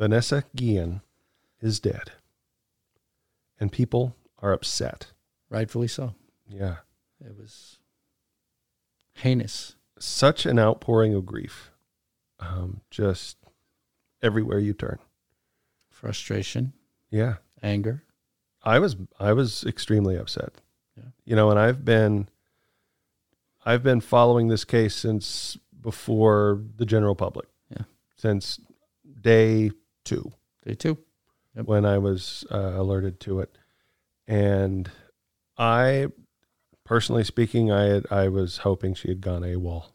Vanessa Guillen is dead. And people are upset. Rightfully so. Yeah. It was heinous. Such an outpouring of grief. Um, just everywhere you turn. Frustration, Yeah. anger. I was I was extremely upset. Yeah. You know, and I've been I've been following this case since before the general public. Yeah. Since day 2 Day two. Yep. when I was uh, alerted to it. And I personally speaking, I had, I was hoping she had gone AWOL.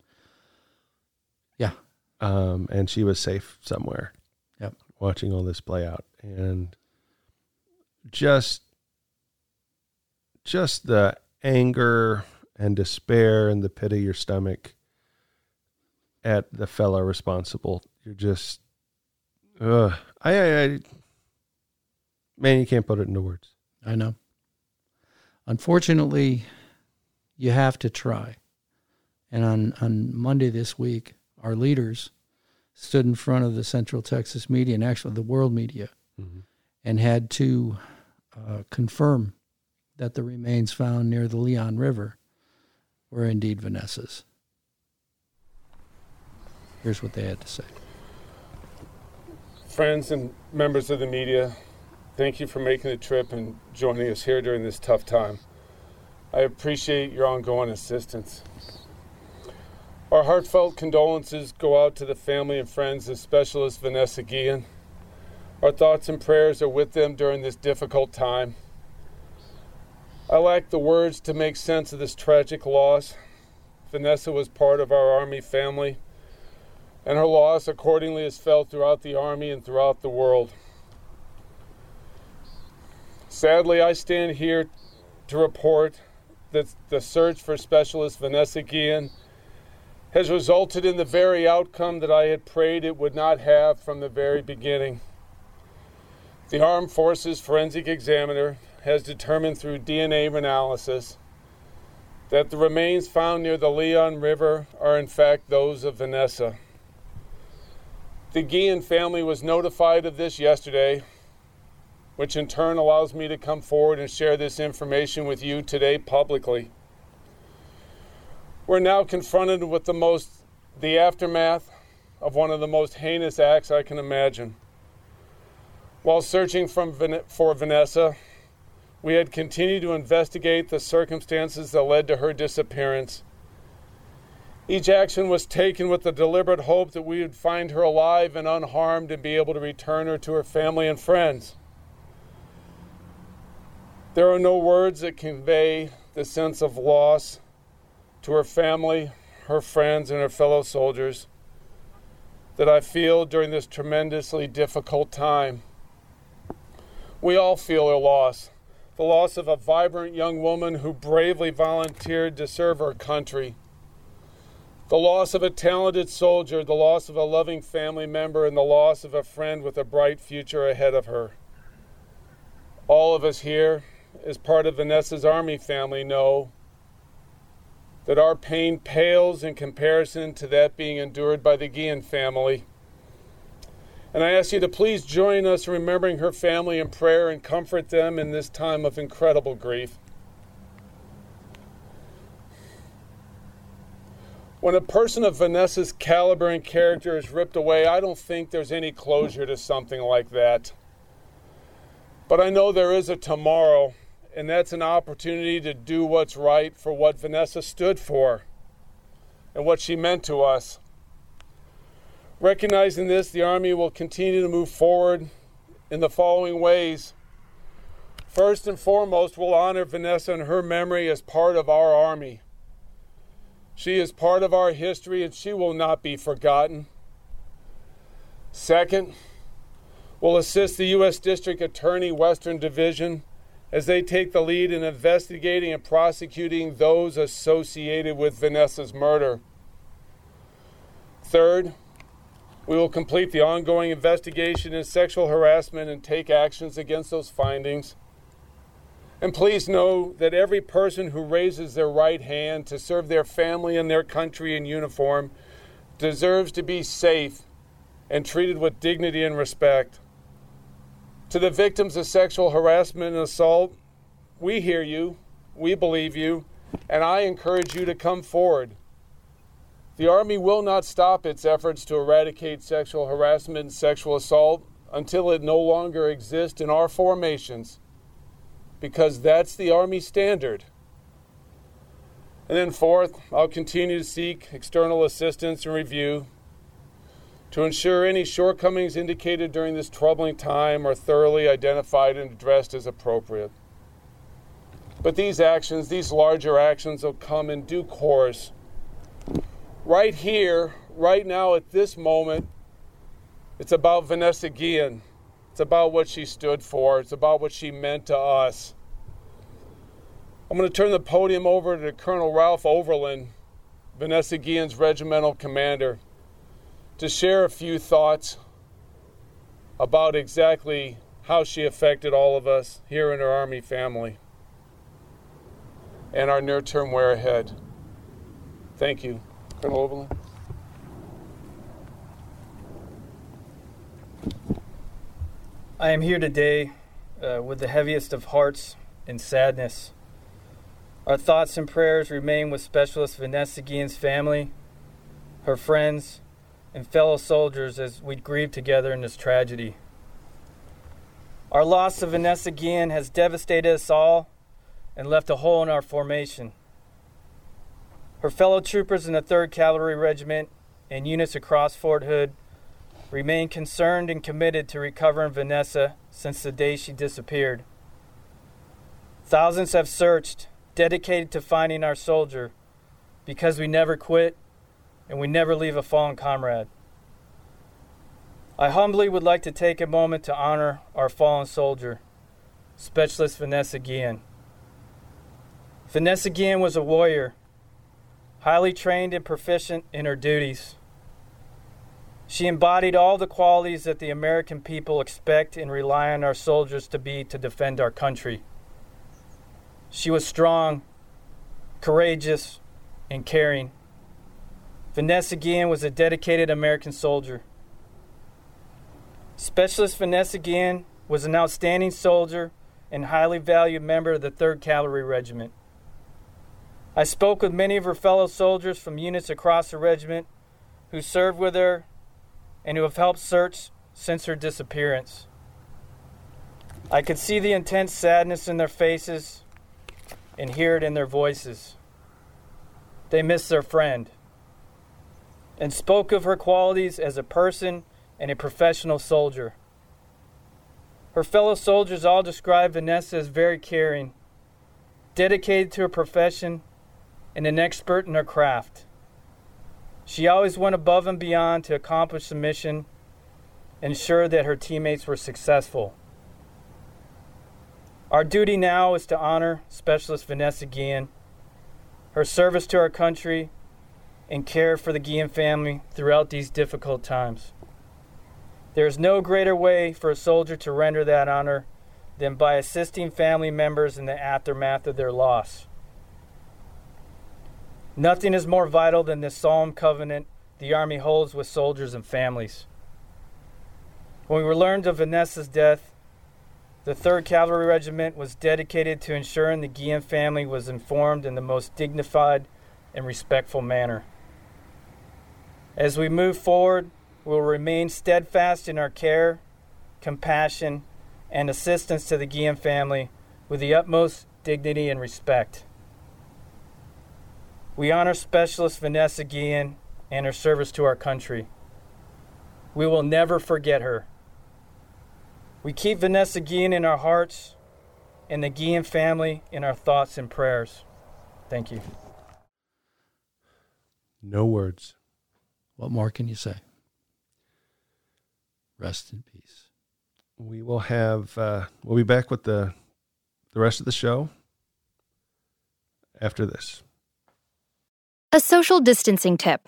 Yeah. Um, and she was safe somewhere. Yep. Watching all this play out and just just the anger and despair and the pit of your stomach at the fellow responsible. You're just, ugh. I, I, I, man, you can't put it into words. I know. Unfortunately, you have to try. And on, on Monday this week, our leaders stood in front of the Central Texas media and actually the world media and had to uh, confirm that the remains found near the Leon River were indeed Vanessa's. Here's what they had to say. Friends and members of the media, thank you for making the trip and joining us here during this tough time. I appreciate your ongoing assistance. Our heartfelt condolences go out to the family and friends of Specialist Vanessa Guillen. Our thoughts and prayers are with them during this difficult time. I lack the words to make sense of this tragic loss. Vanessa was part of our Army family, and her loss accordingly is felt throughout the Army and throughout the world. Sadly, I stand here to report that the search for Specialist Vanessa Guillen has resulted in the very outcome that I had prayed it would not have from the very beginning. The Armed Forces Forensic Examiner has determined through DNA analysis that the remains found near the Leon River are in fact those of Vanessa. The Guillen family was notified of this yesterday, which in turn allows me to come forward and share this information with you today publicly. We're now confronted with the most the aftermath of one of the most heinous acts I can imagine. While searching Van- for Vanessa, we had continued to investigate the circumstances that led to her disappearance. Each action was taken with the deliberate hope that we would find her alive and unharmed and be able to return her to her family and friends. There are no words that convey the sense of loss to her family, her friends, and her fellow soldiers that I feel during this tremendously difficult time. We all feel her loss the loss of a vibrant young woman who bravely volunteered to serve her country, the loss of a talented soldier, the loss of a loving family member, and the loss of a friend with a bright future ahead of her. All of us here, as part of Vanessa's Army family, know that our pain pales in comparison to that being endured by the Guillen family. And I ask you to please join us in remembering her family in prayer and comfort them in this time of incredible grief. When a person of Vanessa's caliber and character is ripped away, I don't think there's any closure to something like that. But I know there is a tomorrow, and that's an opportunity to do what's right for what Vanessa stood for and what she meant to us. Recognizing this, the Army will continue to move forward in the following ways. First and foremost, we'll honor Vanessa and her memory as part of our Army. She is part of our history and she will not be forgotten. Second, we'll assist the U.S. District Attorney Western Division as they take the lead in investigating and prosecuting those associated with Vanessa's murder. Third, we will complete the ongoing investigation in sexual harassment and take actions against those findings. And please know that every person who raises their right hand to serve their family and their country in uniform deserves to be safe and treated with dignity and respect. To the victims of sexual harassment and assault, we hear you, we believe you, and I encourage you to come forward. The Army will not stop its efforts to eradicate sexual harassment and sexual assault until it no longer exists in our formations, because that's the Army standard. And then, fourth, I'll continue to seek external assistance and review to ensure any shortcomings indicated during this troubling time are thoroughly identified and addressed as appropriate. But these actions, these larger actions, will come in due course. Right here, right now, at this moment, it's about Vanessa Guillen. It's about what she stood for, it's about what she meant to us. I'm going to turn the podium over to Colonel Ralph Overland, Vanessa Guillen's regimental commander, to share a few thoughts about exactly how she affected all of us here in our Army family and our near term way ahead. Thank you, Colonel Overland. I am here today uh, with the heaviest of hearts and sadness our thoughts and prayers remain with Specialist Vanessa Guillen's family, her friends, and fellow soldiers as we grieve together in this tragedy. Our loss of Vanessa Guillen has devastated us all and left a hole in our formation. Her fellow troopers in the 3rd Cavalry Regiment and units across Fort Hood remain concerned and committed to recovering Vanessa since the day she disappeared. Thousands have searched dedicated to finding our soldier because we never quit and we never leave a fallen comrade. I humbly would like to take a moment to honor our fallen soldier, Specialist Vanessa Guillen. Vanessa Guillen was a warrior, highly trained and proficient in her duties. She embodied all the qualities that the American people expect and rely on our soldiers to be to defend our country. She was strong, courageous, and caring. Vanessa Guillen was a dedicated American soldier. Specialist Vanessa Guillen was an outstanding soldier and highly valued member of the 3rd Cavalry Regiment. I spoke with many of her fellow soldiers from units across the regiment who served with her and who have helped search since her disappearance. I could see the intense sadness in their faces and hear it in their voices. They miss their friend and spoke of her qualities as a person and a professional soldier. Her fellow soldiers all described Vanessa as very caring, dedicated to her profession, and an expert in her craft. She always went above and beyond to accomplish the mission, ensure that her teammates were successful. Our duty now is to honor Specialist Vanessa Guillen, her service to our country, and care for the Guillen family throughout these difficult times. There is no greater way for a soldier to render that honor than by assisting family members in the aftermath of their loss. Nothing is more vital than this solemn covenant the Army holds with soldiers and families. When we learned of Vanessa's death, the 3rd Cavalry Regiment was dedicated to ensuring the Guillen family was informed in the most dignified and respectful manner. As we move forward, we will remain steadfast in our care, compassion, and assistance to the Guillen family with the utmost dignity and respect. We honor Specialist Vanessa Guillen and her service to our country. We will never forget her. We keep Vanessa Guillen in our hearts and the Guillen family in our thoughts and prayers. Thank you. No words. What more can you say? Rest in peace. We will have. Uh, we'll be back with the the rest of the show after this. A social distancing tip.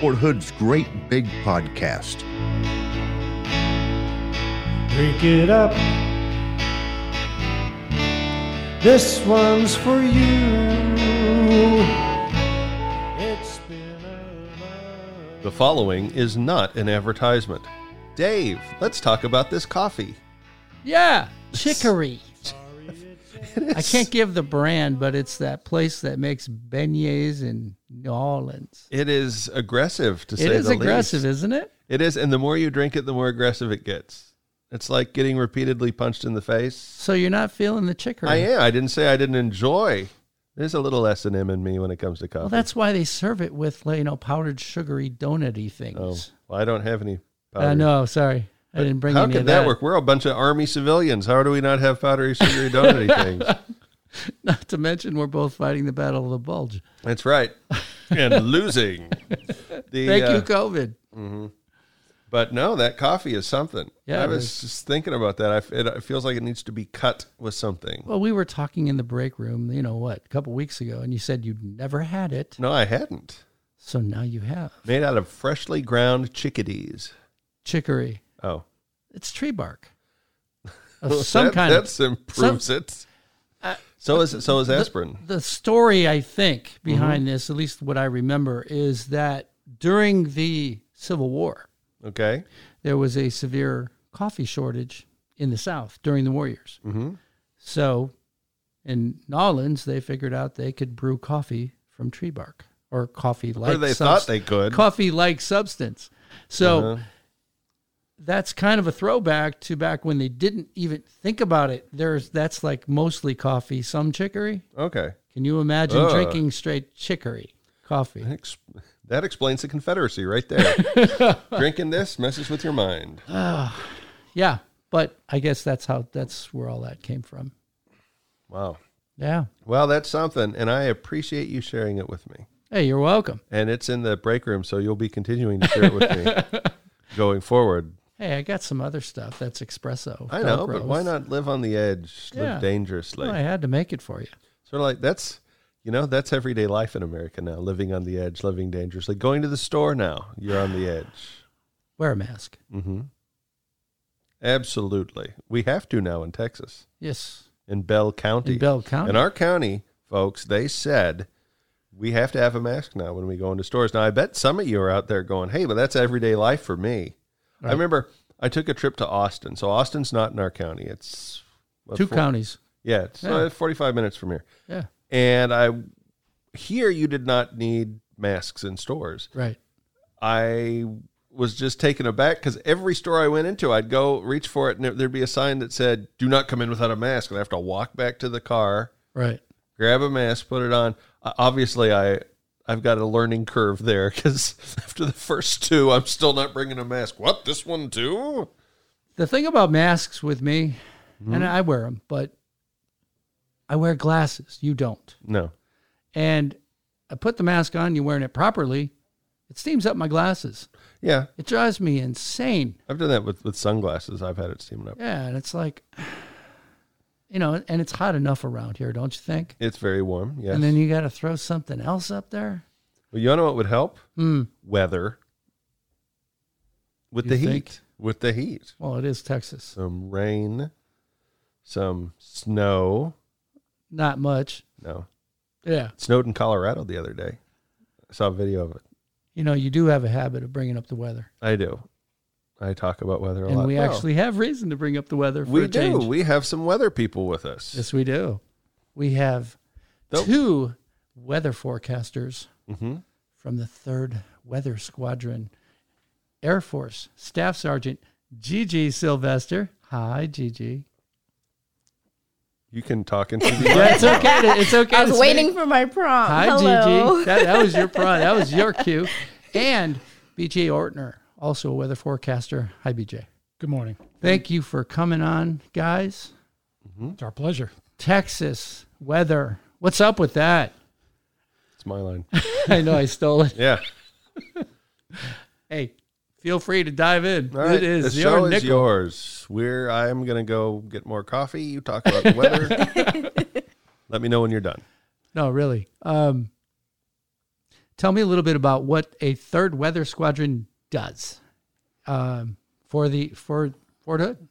Fort Hood's great big podcast. Drink it up. This one's for you. It's been a The following is not an advertisement. Dave, let's talk about this coffee. Yeah, chicory. I can't give the brand, but it's that place that makes beignets in New Orleans. It is aggressive to say the It is the aggressive, least. isn't it? It is, and the more you drink it, the more aggressive it gets. It's like getting repeatedly punched in the face. So you're not feeling the chicory. I am. I didn't say I didn't enjoy. There's a little S and M in me when it comes to coffee. Well, that's why they serve it with you know powdered sugary donutty things. oh, well, I don't have any. I know. Sorry, I didn't bring How could that, that work? We're a bunch of army civilians. How do we not have powdery sugary donutty things? Not to mention, we're both fighting the battle of the bulge. That's right, and losing. The, Thank you, uh, COVID. But no, that coffee is something. Yeah, I was just thinking about that. I it, it feels like it needs to be cut with something. Well, we were talking in the break room, you know what, a couple weeks ago, and you said you'd never had it. No, I hadn't. So now you have Made out of freshly ground chickadees. chicory. Oh, It's tree bark of some that, kind. That's improves it. so is so is aspirin. the story I think behind Mm-hmm. this, at least what I remember, is that during the Civil War, Okay. there was a severe coffee shortage in the South during the war years. Mm-hmm. So, in Nolans, they figured out they could brew coffee from tree bark or coffee like. Or they thought they could. coffee like substance. So. Uh-huh. That's kind of a throwback to back when they didn't even think about it. There's that's like mostly coffee, some chicory. Okay. Can you imagine Ugh. drinking straight chicory coffee? That ex- That explains the Confederacy right there. Drinking this messes with your mind. Yeah, but I guess that's how that's where all that came from. Wow. Yeah. Well, that's something, and I appreciate you sharing it with me. Hey, you're welcome. And it's in the break room, so you'll be continuing to share it with me going forward. Hey, I got some other stuff that's espresso. I know, but why not live on the edge, Yeah. live dangerously? Well, I had to make it for you. Sort of like that's, you know, that's everyday life in America now. Living on the edge, living dangerously. Going to the store now, you're on the edge. Wear a mask. Mm-hmm. Absolutely, we have to now in Texas, Yes. in Bell County. In Bell County. In our county, folks, they said we have to have a mask now when we go into stores. Now, I bet some of you are out there going, "Hey, but that's everyday life for me." I remember I took a trip to Austin. So Austin's not in our county; it's what, Two four- counties. Yeah, it's Yeah. uh, forty-five minutes from here. Yeah. And I here you did not need masks in stores. Right. I was just taken aback because every store I went into, I'd go reach for it, and there- there'd be a sign that said, "Do not come in without a mask." And I have to walk back to the car, Right. grab a mask, put it on. Uh, obviously, I I've got a learning curve there because after the first two, I'm still not bringing a mask. What this one too? The thing about masks with me, Mm-hmm. and I wear them, but I wear glasses. You don't. No, And I put the mask on, you're wearing it properly. It steams up my glasses. yeah, It drives me insane. I've done that with with sunglasses. I've had it steaming up. Yeah. And it's like, you know, and it's hot enough around here, don't you think? It's very warm. Yes. And then you got to throw something else up there. Well, you know what would help? Hmm. Weather. With You the think? heat. With the heat. Well, it is Texas. Some rain, some snow. Not much. No. Yeah. It snowed in Colorado the other day. I saw a video of it. You know, you do have a habit of bringing up the weather. I do. I talk about weather a lot. And lot. we Well, actually have reason to bring up the weather for we a do. change. We have some weather people with us. Yes, we do. We have Though- two weather forecasters Mhm. from the 3rd Weather Squadron Air Force Staff Sergeant Gigi Sylvester. Hi, Gigi. You can talk into the Yeah, it's okay. To, it's okay. I to was speak. waiting for my prompt. Hi, Hello. Gigi. That, that was your prompt. That was your cue. And BJ Ortner, also a weather forecaster. Hi, BJ. Good morning. Thank you for coming on, guys. It's our pleasure. Texas weather. What's up with that? It's my line. I know I stole it. Yeah. Hey, feel free to dive in. All right. It is the your show is yours. We're I'm gonna go get more coffee. You talk about the weather. Let me know when you're done. No, really. Um, tell me a little bit about what a third weather squadron does um, for the for Fort Hood.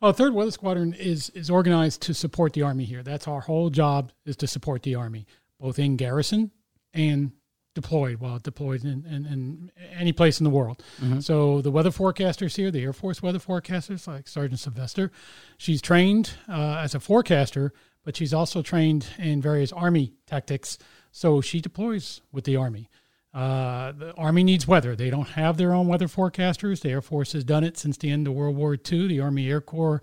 Well, Third Weather Squadron is is organized to support the Army here. That's our whole job is to support the Army, both in garrison and deployed while deployed in, in, in any place in the world. So the weather forecasters here, the Air Force weather forecasters, like Sergeant Sylvester, she's trained uh, as a forecaster, but she's also trained in various Army tactics. So she deploys with the Army. Uh, the Army needs weather. They don't have their own weather forecasters. The Air Force has done it since the end of World War II. The Army Air Corps,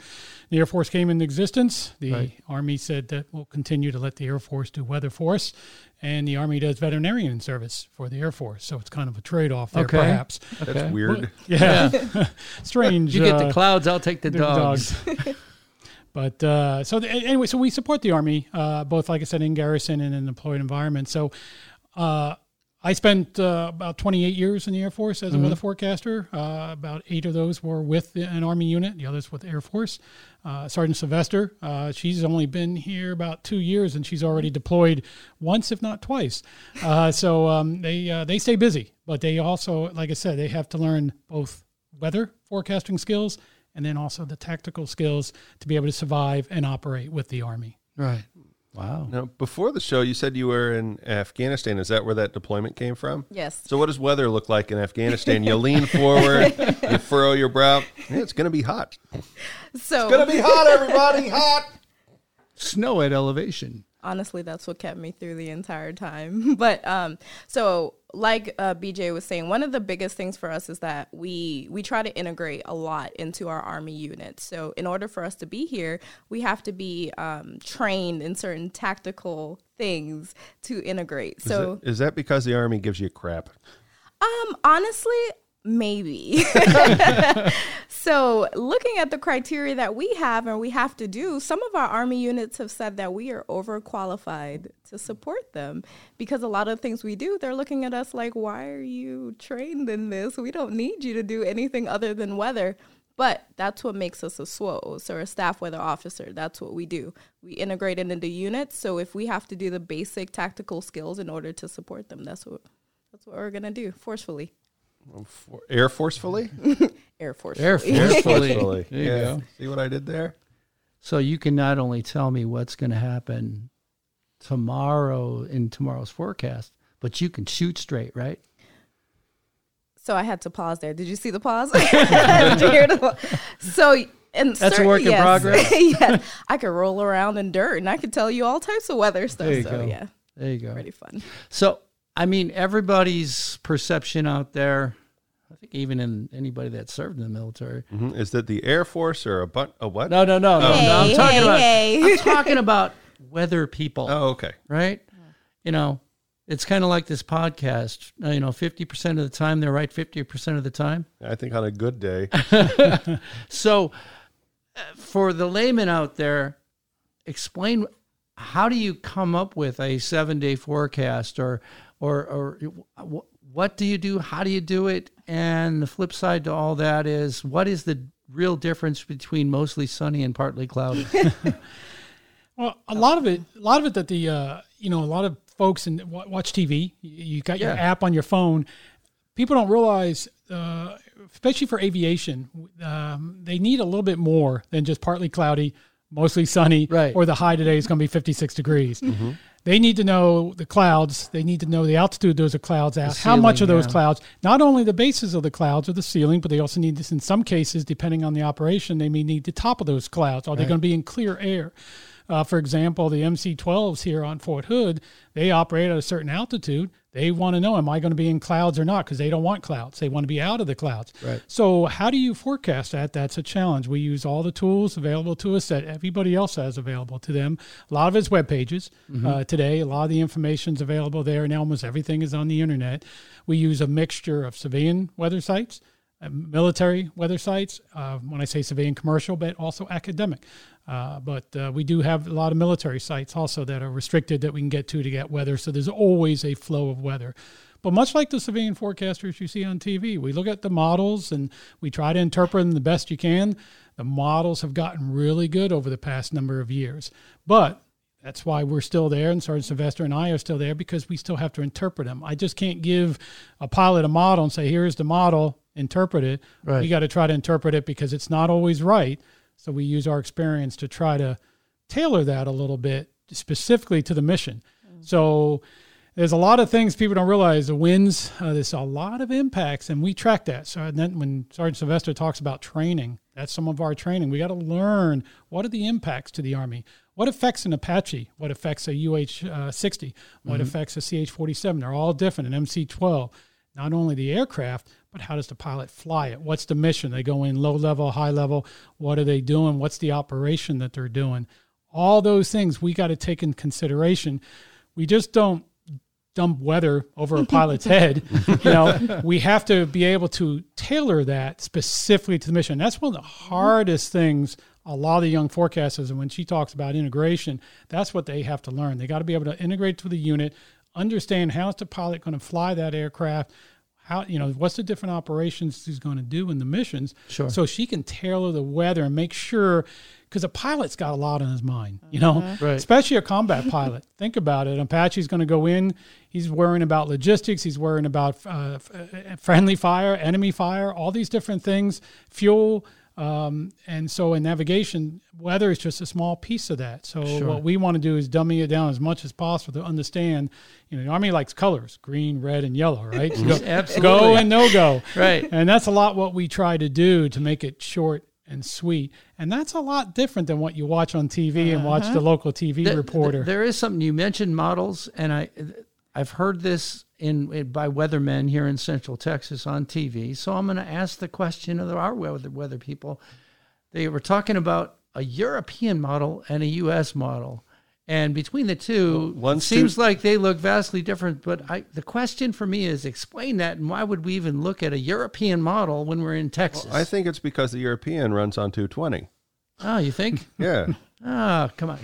the Air Force came into existence. The Right. Army said that we'll continue to let the Air Force do weather for us, and the Army does veterinarian service for the Air Force. So it's kind of a trade off there, Okay. perhaps. That's Okay. weird. Yeah, strange. You get the uh, clouds, I'll take the the dogs. But uh, so the, anyway, so we support the army, uh, both like I said in garrison and in deployed environment. So uh, I spent uh, about 28 years in the Air Force as a weather forecaster. Uh, about eight of those were with an Army unit, the others with Air Force. Uh, Sergeant Sylvester, uh, she's only been here about two years, and she's already deployed once, if not twice. Uh, so um, they uh, they stay busy, but they also, like I said, they have to learn both weather forecasting skills and then also the tactical skills to be able to survive and operate with the Army. Right. Wow. Now, before the show, you said you were in Afghanistan. Is that where that deployment came from? Yes. So, what does weather look like in Afghanistan? You lean forward, you furrow your brow. Yeah, it's going to be hot. So it's Going to be hot, everybody. Hot. Snow at elevation. honestly that's what kept me through the entire time but um so like uh, bj was saying one of the biggest things for us is that we we try to integrate a lot into our army units so in order for us to be here we have to be um, trained in certain tactical things to integrate so is, that, is that because the army gives you crap? um, honestly, maybe. so, looking at the criteria that we have and we have to do, some of our Army units have said that we are overqualified to support them because a lot of things we do, they're looking at us like, why are you trained in this? We don't need you to do anything other than weather. But that's what makes us a SWOs or a staff weather officer. That's what we do. We integrate it into units. So if we have to do the basic tactical skills in order to support them, that's what that's what we're gonna do forcefully. For, Air Forcefully? Air Force. Air. Forcefully. Forcefully. There you yeah. go. See what I did there? So you can not only tell me what's going to happen tomorrow in tomorrow's forecast, but you can shoot straight, right? So I had to pause there. Did you see the pause? Did you hear the- so and That's a certain- work in yes, progress? yes, I could roll around in dirt and I could tell you all types of weather stuff. There you so go. yeah, There you go. pretty fun. So, I mean, everybody's perception out there, I think even in anybody that served in the military. Mhm. Is that the Air Force or a, but, a what? No, no, no, no. Hey, no I'm talking hey, about hey. I'm talking about weather people, Oh, okay. right? You know, it's kind of like this podcast. Uh, You know, 50% of the time they're right 50% of the time. I think on a good day. So, uh, for the layman out there, explain how do you come up with a seven day forecast, or or or what do you do? How do you do it? And the flip side to all that is, what is the real difference between mostly sunny and partly cloudy? Well, a lot of it, a lot of it that the uh, you know a lot of folks and watch TV. You you got your Yeah. app on your phone. People don't realize, uh, especially for aviation, um, they need a little bit more than just partly cloudy, mostly sunny, Right. or the high today is going to be 56 degrees. They need to know the clouds. They need to know the altitude those are clouds at. How much of those yeah. clouds? Not only the bases of the clouds or the ceiling, but they also need this. In some cases, depending on the operation, they may need the top of those clouds. Are they going to be in clear air? Uh, for example, the MC-12s here on Fort Hood, they operate at a certain altitude. They want to know, am I going to be in clouds or not? Because they don't want clouds. They want to be out of the clouds. Right. So how do you forecast that? That's a challenge. We use all the tools available to us that everybody else has available to them. A lot of it's web pages uh, today. A lot of the information is available there, and almost everything is on the internet. We use a mixture of civilian weather sites. uh, military weather sites. Uh, when I say civilian commercial, but also academic. Uh, but uh, we do have a lot of military sites also that are restricted that we can get to to get weather. So there's always a flow of weather. But much like the civilian forecasters you see on TV, we look at the models and we try to interpret them the best you can. The models have gotten really good over the past number of years. But that's why we're still there, and Sergeant Sylvester and I are still there because we still have to interpret them. I just can't give a pilot a model and say, here's the model, interpret it. Right. We got to try to interpret it because it's not always right. So we use our experience to try to tailor that a little bit specifically to the mission. So there's a lot of things people don't realize. The winds, uh, there's a lot of impacts, and we track that. So then when Sergeant Sylvester talks about training, that's some of our training. We got to learn what are the impacts to the Army. What affects an Apache? What affects a UH uh, 60? What Mhm. affects a CH 47? They're all different. An MC 12. Not only the aircraft, but how does the pilot fly it? What's the mission? They go in low level, high level. What are they doing? What's the operation that they're doing? All those things we got to take in consideration. We just don't dump weather over a pilot's head. You know, we have to be able to tailor that specifically to the mission. That's one of the hardest things a lot of the young forecasters, and when she talks about integration, that's what they have to learn. They got to be able to integrate to the unit, understand how's the pilot going to fly that aircraft, how you know what's the different operations he's going to do in the missions, Sure. so she can tailor the weather and make sure. Because a pilot's got a lot on his mind, you know, Mhm. Right. especially a combat pilot. Think about it. Apache's going to go in. He's worrying about logistics. He's worrying about uh, uh, friendly fire, enemy fire, all these different things, fuel. Um, and so in navigation, weather is just a small piece of that. So Sure. what we want to do is dummy it down as much as possible to understand. You know, the army likes colors: green, red, and yellow. Right? So go, Absolutely. go and no go. Right. And that's a lot what we try to do to make it short and sweet. And that's a lot different than what you watch on TV and watch the local TV Th- reporter. th- there is something you mentioned models, and I I've heard this in, in by weathermen here in Central Texas on TV. So I'm going to ask the question of our weather weather people. They were talking about a European model and a U.S. model, and between the two, Well, it seems too- like they look vastly different. But I, the question for me is, explain that, and why would we even look at a European model when we're in Texas? I think it's because the European runs on 220. oh, you think? Yeah. Ah, come on.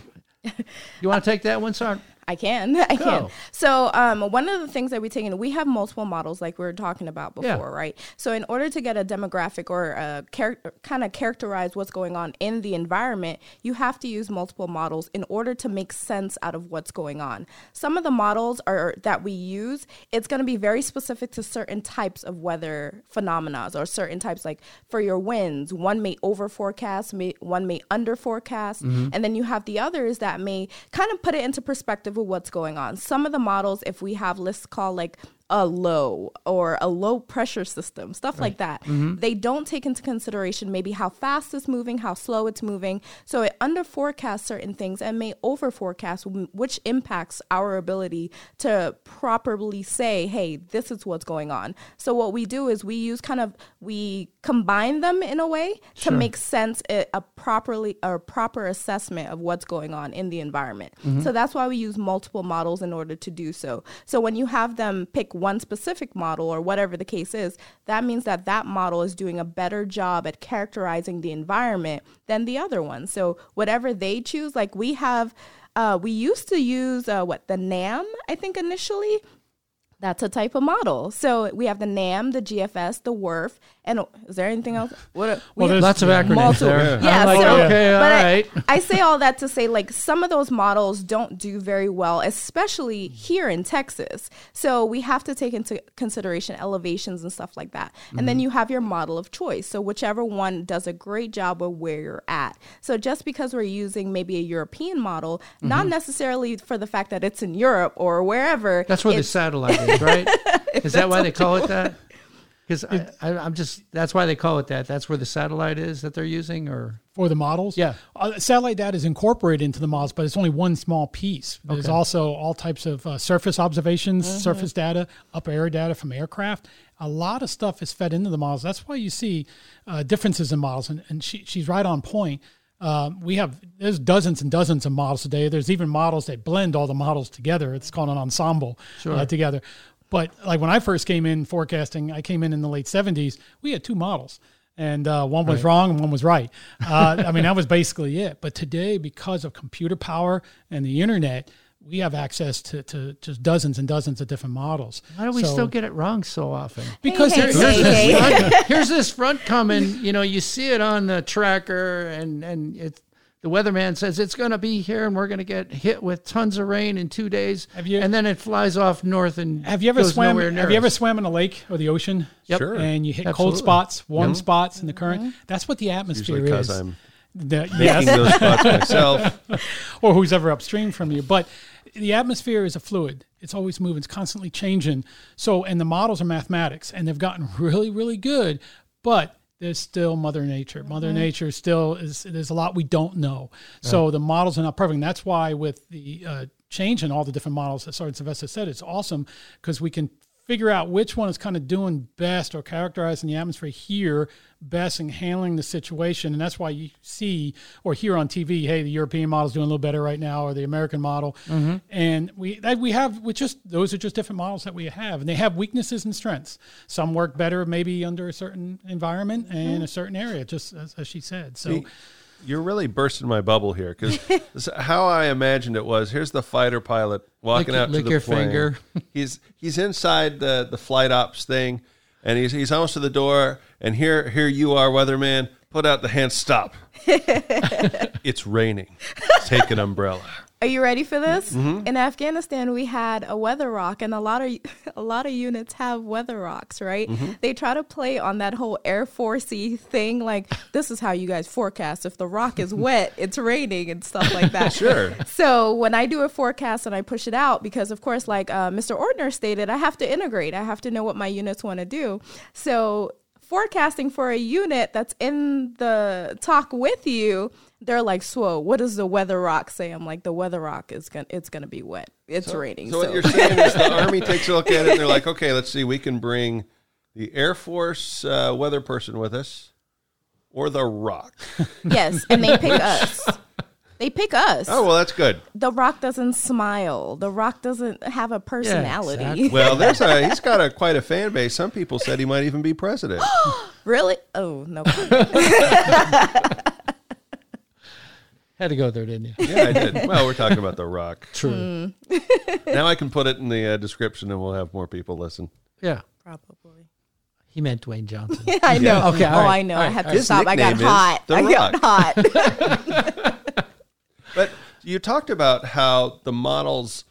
You want to take that one, Sergeant? I can. I can. So, um, one of the things that we take in, we have multiple models like we were talking about before, Yeah. right? So, in order to get a demographic or a char- kind of characterize what's going on in the environment, you have to use multiple models in order to make sense out of what's going on. Some of the models are that we use, it's going to be very specific to certain types of weather phenomena or certain types, like for your winds, one may over forecast, may, one may under forecast, Mm-hmm. and then you have the others that may kind of put it into perspective of what's going on. Some of the models, if we have lists called like a low or a low pressure system, stuff like that, Mm-hmm. they don't take into consideration maybe how fast it's moving, how slow it's moving. So it under forecasts certain things and may over forecast, which impacts our ability to properly say, hey, this is what's going on. So what we do is we use kind of, we combine them in a way to make sense, a, a properly or proper assessment of what's going on in the environment. So that's why we use multiple models in order to do so. So when you have them pick one specific model or whatever the case is, that means that that model is doing a better job at characterizing the environment than the other one. So whatever they choose, like we have, uh, we used to use uh, what the NAM, I think initially. That's a type of model. So we have the NAM, the GFS, the WRF, and is there anything else? What? we Well, have- there's- Lots of acronyms Multiple- there. Yeah, I'm like, so, okay, all but I- I, say all that to say, like, some of those models don't do very well, especially here in Texas. So we have to take into consideration elevations and stuff like that. And Mm-hmm. then you have your model of choice. So whichever one does a great job of where you're at. So just because we're using maybe a European model, Mm-hmm. not necessarily for the fact that it's in Europe or wherever. That's where the satellite is, right? is that why they call it that? Because I'm just that's why they call it that. That's where the satellite is that they're using, or for the models. Yeah. Uh, satellite data is incorporated into the models, but it's only one small piece. There's Okay. also all types of uh, surface observations, surface data, up air data from aircraft. A lot of stuff is fed into the models. That's why you see uh, differences in models, and, and she, she's right on point. Um, we have there's dozens and dozens of models today. There's even models that blend all the models together. It's called an ensemble uh, together. But like when I first came in forecasting, I came in in the late '70s. We had two models, and uh, one was Right. wrong and one was right. Uh, I mean, that was basically it. But today, because of computer power and the internet, we have access to, to just dozens and dozens of different models. Why do we So- still get it wrong so often? Because Hey, there's, hey, there's hey, this- hey. front- here's this front coming. You know, you see it on the tracker, and and it's the weatherman says it's going to be here, and we're going to get hit with tons of rain in two days. Have you- and then it flies off north and Have you ever goes swam? nowhere near Have you ever swam in a lake or the ocean? Yep. Sure. And you hit Absolutely. cold spots, warm spots in the current. Mm-hmm. That's what the atmosphere Usually because is. I'm The- making yes. those spots myself. or who's ever upstream from you. But the atmosphere is a fluid. It's always moving. It's constantly changing. So, and the models are mathematics, and they've gotten really, really good. But there's still Mother Nature. Mother Nature still is. There's a lot we don't know. So the models are not perfect. And that's why with the uh, change in all the different models, as Sergeant Sylvester said, it's awesome because we can figure out which one is kind of doing best or characterizing the atmosphere here best and handling the situation. And that's why you see or hear on TV, hey, the European model's doing a little better right now, or the American model. Mm-hmm. And we that we have we just those are just different models that we have. And they have weaknesses and strengths. Some work better maybe under a certain environment and mm-hmm. a certain area, just as, as she said. So You're really bursting my bubble here because how I imagined it was here's the fighter pilot walking Lick- out to lick the your plane. finger. he's he's inside the the flight ops thing, and he's he's almost to the door, and here here you are, weatherman. Put out the hand. Stop. it's raining. Take an umbrella. Are you ready for this? Mm-hmm. In Afghanistan, we had a weather rock, and a lot of a lot of units have weather rocks, right? Mm-hmm. They try to play on that whole Air Forcey thing, like this is how you guys forecast. If the rock is wet, it's raining and stuff like that. Sure. So when I do a forecast and I push it out, because of course, like uh, Mr. Ordner stated, I have to integrate. I have to know what my units want to do. So forecasting for a unit that's in the TOC with you, they're like, "SWO, what does the weather rock say?" I'm like, "The weather rock is gonna, it's gonna be wet. It's raining." So what you're saying is the army takes a look at it and they're like, okay, let's see, we can bring the Air Force uh, weather person with us, or the Rock. yes, and they pick us. They pick us. Oh well, that's good. The Rock doesn't smile. The Rock doesn't have a personality. exactly. Well, there's a he's got a quite a fan base. Some people said he might even be president. really? Oh no. Had to go there, didn't you? Yeah, I did. Well, we're talking about the Rock. True. Now I can put it in the uh, description, and we'll have more people listen. Yeah. Probably. He meant Dwayne Johnson. I know. Okay, oh, right, I know. all I right, had to His stop. I got nickname hot. The I got hot. But you talked about how the models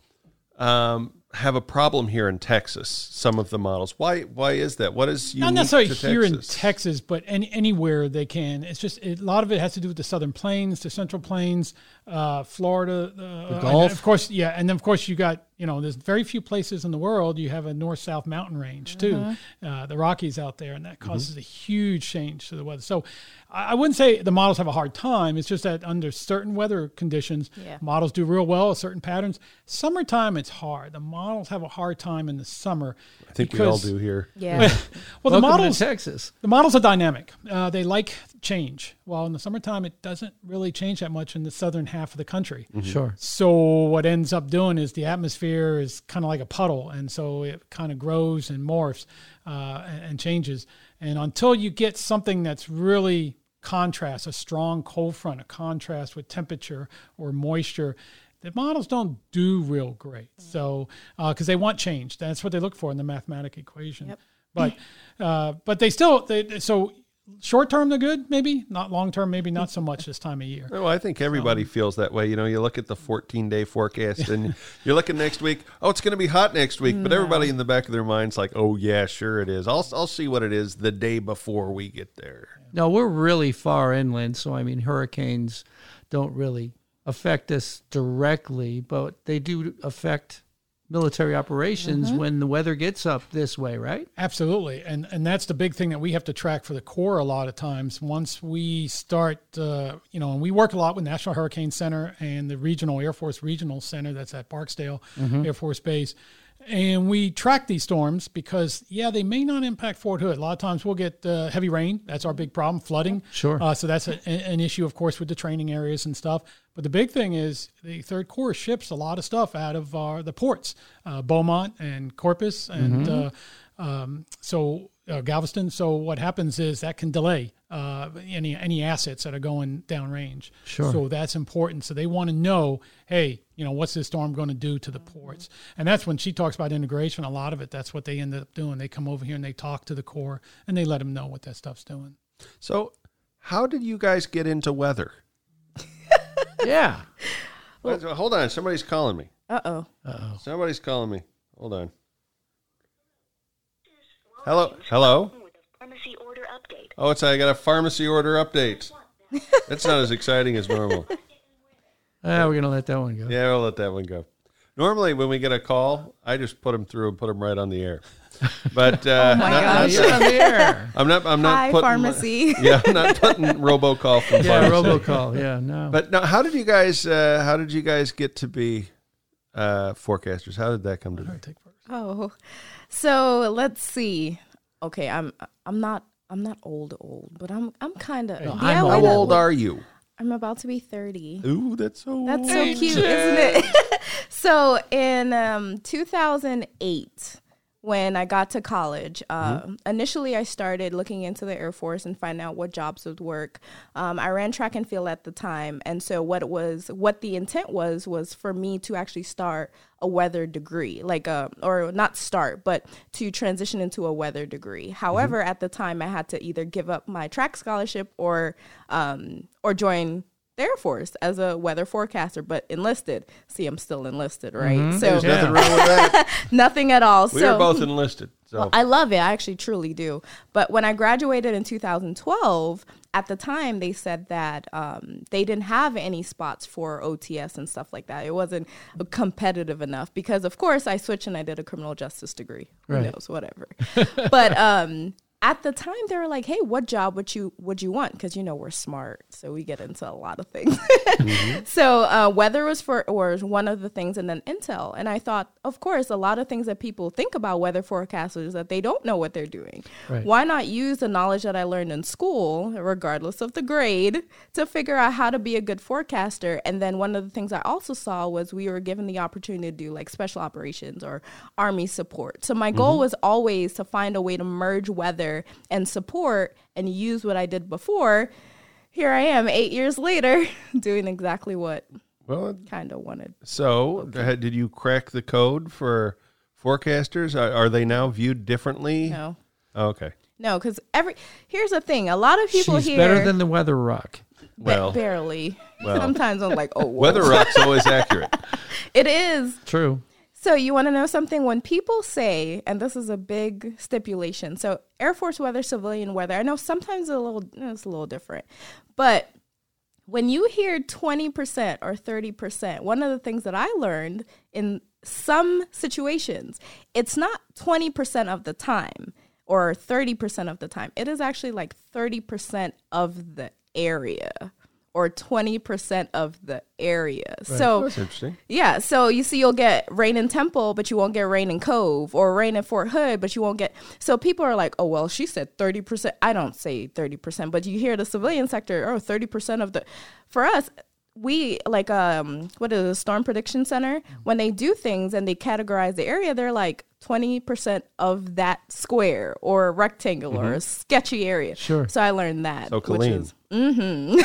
um, have a problem here in Texas. Some of the models. Why? Why is that? What is unique not necessarily here in Texas? Texas, but any, anywhere they can. It's just it, a lot of it has to do with the southern plains, the central plains, uh, Florida, uh, and Gulf. Of course, yeah, and then of course you got you know there's very few places in the world you have a north south mountain range too, uh, the Rockies out there, and that causes a huge change to the weather. So I, I wouldn't say the models have a hard time. It's just that under certain weather conditions, Yeah. models do real well at certain patterns. Summertime, it's hard. The models have a hard time in the summer. I think we all do here. Yeah. Well, the models to Texas. the models are dynamic. Uh, they like change. While in the summertime, it doesn't really change that much in the southern half of the country. Sure. So what ends up doing is the atmosphere is kind of like a puddle, and so it kind of grows and morphs uh, and, and changes. And until you get something that's really contrast, a strong cold front, a contrast with temperature or moisture, the models don't do real great. So because they want change, that's what they look for in the mathematic equation. Yep. But uh, but they still they, so short term they're good maybe not long term maybe not so much this time of year. Well, I think everybody um, feels that way. You know, you look at the 14 day forecast and you're looking next week. Oh, it's going to be hot next week. But everybody in the back of their mind's like, oh, yeah, sure it is. I'll, I'll see what it is the day before we get there. No, we're really far inland, so I mean, hurricanes don't really affect us directly, but they do affect military operations when the weather gets up this way, right? Absolutely, and and that's the big thing that we have to track for the Corps a lot of times. Once we start, uh, you know, and we work a lot with National Hurricane Center and the Regional Air Force Regional Center that's at Barksdale Air Force Base. And we track these storms because yeah they may not impact fort hood. A lot of times we'll get uh, heavy rain. That's our big problem flooding. Sure. uh, so that's a, an issue of course with the training areas and stuff. But the big thing is the third corps ships a lot of stuff out of uh, the ports uh, beaumont and corpus and uh, um, so uh, galveston. So what happens is that can delay uh, any any assets that are going downrange Sure. so that's important. So they want to know, hey, you know, what's this storm going to do to the ports? And that's when she talks about integration. A lot of it, that's what they end up doing. They come over here and they talk to the Corps and they let them know what that stuff's doing. So, how did you guys get into weather? Yeah. Wait, Hold on, somebody's calling me. Uh oh. Uh-oh. Somebody's calling me. Hold on. Hello, hello. Pharmacy order update. Oh, it's I got a pharmacy order update. That's not as exciting as normal. Ah, we're gonna let that one go. Yeah, we'll let that one go. Normally, when we get a call, I just put them through and put them right on the air. But uh, Oh my not- gosh. not- You're on the air. I'm not. I'm not Hi, putting. pharmacy. yeah, I'm not putting robocall from Yeah, pharmacy. robocall. Yeah, no. But now, how did you guys? Uh, how did you guys get to be uh, forecasters? How did that come to be? Oh, so let's see. Okay, I'm I'm not I'm not old old, but I'm I'm kind of. I'm yeah, How wait a- old are you? I'm about to be thirty. Ooh, that's so. That's so cute, isn't it? so in um, 2008, when I got to college, uh, initially I started looking into the Air Force and finding out what jobs would work. Um, I ran track and field at the time, and so what it was, what the intent was, was for me to actually start a weather degree, like a, or not start, but to transition into a weather degree. However, at the time, I had to either give up my track scholarship or, um, or join the Air Force as a weather forecaster, but enlisted. See, I'm still enlisted, right? So There's nothing wrong with that. nothing at all. We so are both enlisted. So well, I love it. I actually truly do. But when I graduated in 2012, at the time they said that um, they didn't have any spots for OTS and stuff like that. It wasn't competitive enough because, of course, I switched and I did a criminal justice degree. Who knows? Whatever. but um, at the time, they were like, "Hey, what job would you would you want?" Because you know we're smart, so we get into a lot of things. So uh, weather was for was one of the things, and then intel. And I thought, of course, a lot of things that people think about weather forecasters is that they don't know what they're doing. Right. Why not use the knowledge that I learned in school, regardless of the grade, to figure out how to be a good forecaster? And then one of the things I also saw was we were given the opportunity to do like special operations or army support. So my goal was always to find a way to merge weather and support and use what I did before here I am eight years later doing exactly what well, kind of wanted. so uh, did you crack the code for forecasters? Are, are they now viewed differently? No, Oh, okay. no, because every here's the thing: a lot of people She's here better than the weather rock. Well, barely. well. Sometimes I'm like, oh, whoa. weather rock's always accurate. It is. True. So you want to know something? When people say, and this is a big stipulation, so Air Force weather, civilian weather. I know sometimes it's a little it's a little different, but when you hear 20% or 30%, one of the things that I learned in some situations, it's not 20% of the time or 30% of the time. It is actually like 30% of the area or 20% of the area. So That's interesting. yeah, so you see, you'll get rain in Temple, but you won't get rain in Cove, or rain in Fort Hood, but you won't get. So people are like, oh, well, she said 30%. I don't say 30%, but you hear the civilian sector, oh, 30% of the. For us, we like, um, what is it, the Storm Prediction Center? Mm-hmm. When they do things and they categorize the area, they're like 20% of that square or rectangle or a mm-hmm. sketchy area. Sure. So I learned that. So which Colleen. is- mm-hmm.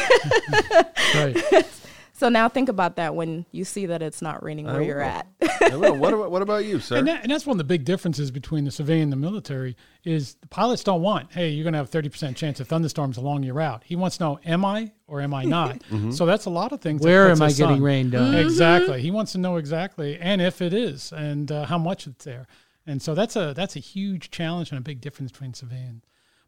Right. so now think about that when you see that it's not raining where you're at. I don't know. What about, what about you, sir? And, that, and that's one of the big differences between the civilian and the military is the pilots don't want, hey, you're going to have 30% chance of thunderstorms along your route. He wants to know, am I or am I not? So that's a lot of things. Where am I us getting on. rained on? Exactly. He wants to know exactly, and if it is, and uh, how much it's there. And so that's a that's a huge challenge and a big difference between civilian.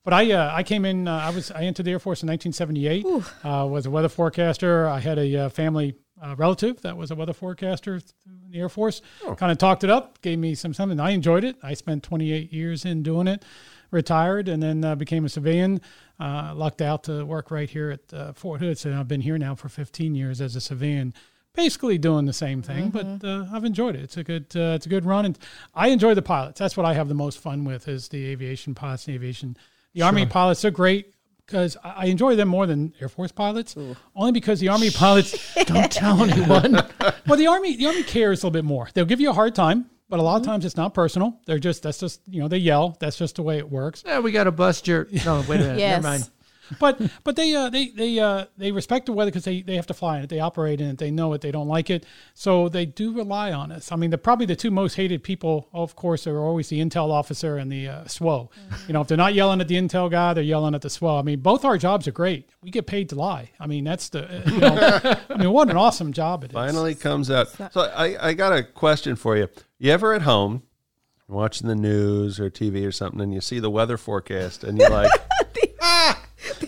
But I uh, I came in. Uh, I was I entered the Air Force in 1978. Uh, was a weather forecaster. I had a uh, family uh, relative that was a weather forecaster in the Air Force. Kind of talked it up, gave me some something. I enjoyed it. I spent 28 years in doing it. Retired and then uh, became a civilian. Uh, lucked out to work right here at uh, Fort Hood. So I've been here now for 15 years as a civilian. basically doing the same thing, Mm-hmm. but uh, I've enjoyed it. It's a good uh, it's a good run, and I enjoy the pilots. That's what I have the most fun with is the aviation pilots, the aviation, the Army pilots. They're great because I I enjoy them more than Air Force pilots, only because the Army pilots Don't tell anyone. well, the army, the army cares a little bit more. They'll give you a hard time, but a lot of mm-hmm. times it's not personal. They're just that's just you know they yell. That's just the way it works. yeah, we got to bust your. No, wait a minute. Yes. Never mind. But but they uh, they they uh, they respect the weather because they, they have to fly in it. They operate in it. They know it. They don't like it. So they do rely on us. I mean, the probably the two most hated people, of course, are always the intel officer and the uh, SWO. You know, if they're not yelling at the intel guy, they're yelling at the SWO. I mean, both our jobs are great. We get paid to lie. I mean, that's the uh, you know, I mean, what an awesome job it is. Finally comes out. So I, I got a question for you. You ever at home watching the news or TV or something, and you see the weather forecast, and you're like, ah,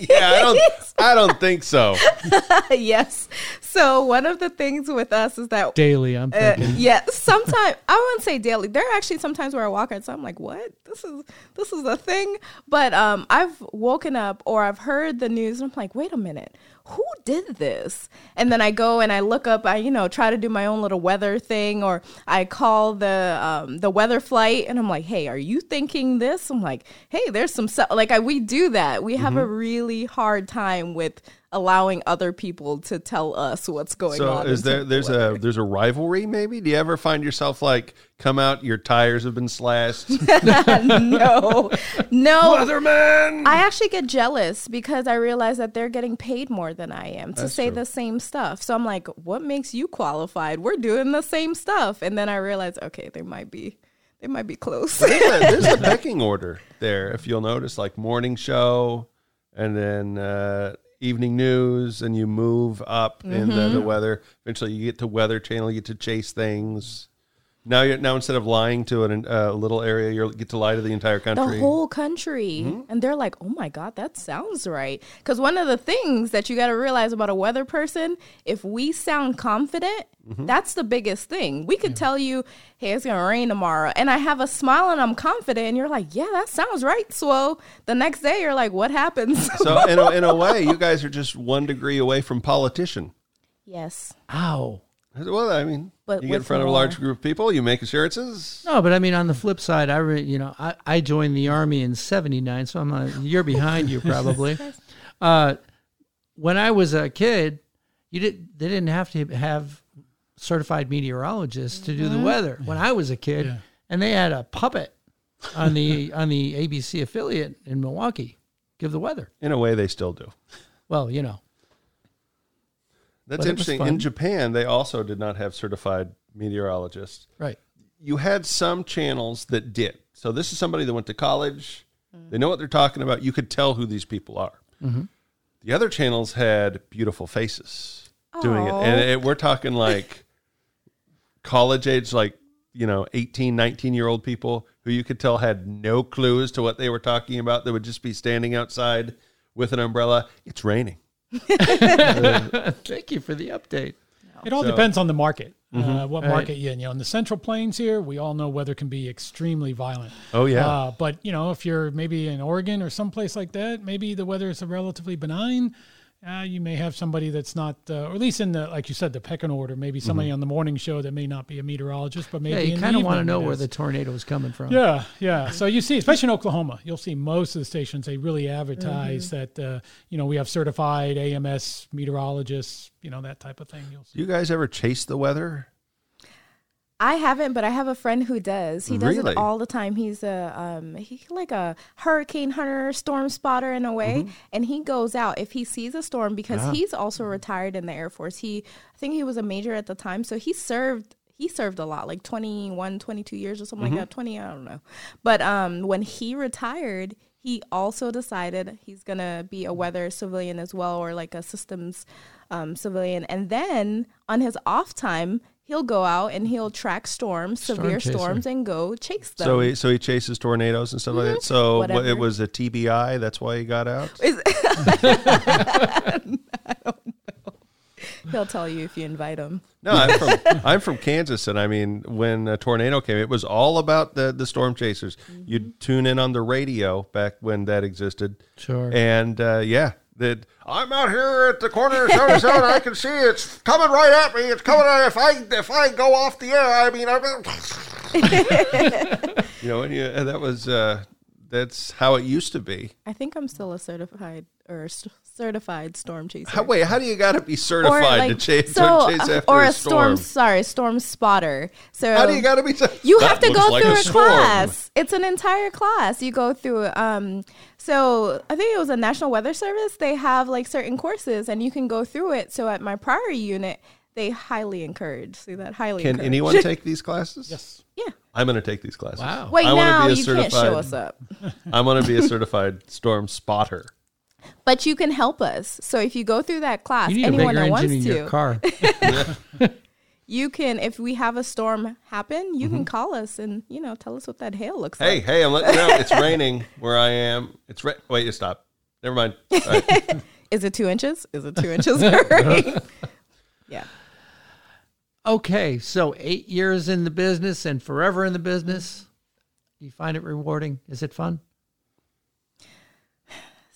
yeah, I don't, I don't think so. yes. So one of the things with us is that Daily, I'm Uh, thinking. yeah, sometimes I wouldn't say daily. There are actually sometimes where I walk outside, I'm like, "What? This is this is a thing." But um, I've woken up or I've heard the news, and I'm like, "Wait a minute, who did this?" And then I go and I look up. I you know try to do my own little weather thing, or I call the um, the weather flight, and I'm like, "Hey, are you thinking this?" I'm like, "Hey, there's some stuff." Like I, we do that. We have a really hard time with allowing other people to tell us what's going So on. is there there's weather. a there's a rivalry maybe? Do you ever find yourself like come out your tires have been slashed? no, no. Weatherman. I actually get jealous because I realize that they're getting paid more than I am to say the same stuff. So I'm like, what makes you qualified? We're doing the same stuff. And then I realize, okay, they might be, they might be close. there's, a, there's a pecking order there. If you'll notice, like morning show, and then uh, evening news, and you move up in the, Mm-hmm. the weather. Eventually, you get to Weather Channel. You get to chase things. Now, you're, now instead of lying to an, uh, a little area, you get to lie to the entire country. the whole country. Mm-hmm. And they're like, oh my God, that sounds right. Because one of the things that you got to realize about a weather person, if we sound confident, mm-hmm. that's the biggest thing. We could tell you, hey, it's going to rain tomorrow. And I have a smile and I'm confident. And you're like, yeah, that sounds right, So The next day, you're like, what happens? so, in a, in a way, you guys are just one degree away from politician. yes. Ow. Well, I mean, But you get in with front of a large group of people, you make assurances. No, but I mean, on the flip side, I re, you know I, I joined the army in '79, so I'm a year behind you probably. uh, when I was a kid, you did they didn't have to have certified meteorologists to do the weather. When I was a kid, Yeah. and they had a puppet on the on the ABC affiliate in Milwaukee give the weather. In a way, they still do. Well, you know, That's But interesting. In Japan, they also did not have certified meteorologists. right? You had some channels that did. So this is somebody that went to college. They know what they're talking about. You could tell who these people are. The other channels had beautiful faces doing it, and it, we're talking like college age, like you know, 18, 19 year old people who you could tell had no clue as to what they were talking about. They would just be standing outside with an umbrella. It's raining. Thank you for the update. It all So- depends on the market. Mm-hmm. Uh, what Right. market you're in. You know, in the Central Plains here, we all know weather can be extremely violent. Oh yeah. Uh, but you know, if you're maybe in Oregon or someplace like that, maybe the weather is relatively benign. Uh, you may have somebody that's not, uh, or at least in the, like you said, the pecking order. Maybe somebody on the morning show that may not be a meteorologist, but maybe Yeah, you kind of want to know where the tornado is coming from. Yeah, yeah. So you see, especially in Oklahoma, you'll see most of the stations they really advertise that uh, you know we have certified AMS meteorologists, you know that type of thing. You'll see. You guys ever chase the weather? I haven't, but I have a friend who does. He does Really? it all the time. He's a um he like a hurricane hunter, storm spotter in a way, and he goes out if he sees a storm because he's also retired in the Air Force. He I think he was a major at the time, so he served he served a lot, like 21, 22 years or something like that, 20, I don't know. But um when he retired, he also decided he's going to be a weather civilian as well or like a systems um, civilian. And then on his off time, he'll go out and he'll track storms, Storm severe chaser. storms, and go chase them. So he so he chases tornadoes and stuff like that. So what, it was a TBI. That's why he got out. Is- I don't know. He'll tell you if you invite him. No, I'm from I'm from Kansas, and I mean, when a tornado came, it was all about the the storm chasers. You'd tune in on the radio back when that existed, Sure. and uh, yeah, that I'm out here at the corner of so and I can see it's coming right at me. It's coming. If I if I go off the air, I mean, I'm, you know, and, that was uh, that's how it used to be. I think I'm still a certified or certified storm chaser. How, wait, how do you got to be certified like, to chase, so, to chase uh, after or a, a storm. storm? Sorry, storm spotter. So How do you got to be? cer- You have to go like through a, storm. class. It's an entire class. You go through. Um, so I think it was a National Weather Service. They have like certain courses, and you can go through it. So at my prior unit, they highly encourage. See that highly. Can encourage. anyone take these classes? Yes. Yeah. I'm going to take these classes. Wow. Wait, I wanna now be a you can't show us up, I'm going to be a certified storm spotter. But you can help us. So if you go through that class, You need a anyone that wants to, car. you can. If we have a storm happen, you Mm-hmm. can call us and you know tell us what that hail looks Hey, like. hey, hey, I'm letting you know it's raining where I am. It's ra- wait, you stop. Never mind. All right. Is it two inches? Is it two inches? Right. yeah. Okay, so eight years in the business and forever in the business. Do you find it rewarding? Is it fun?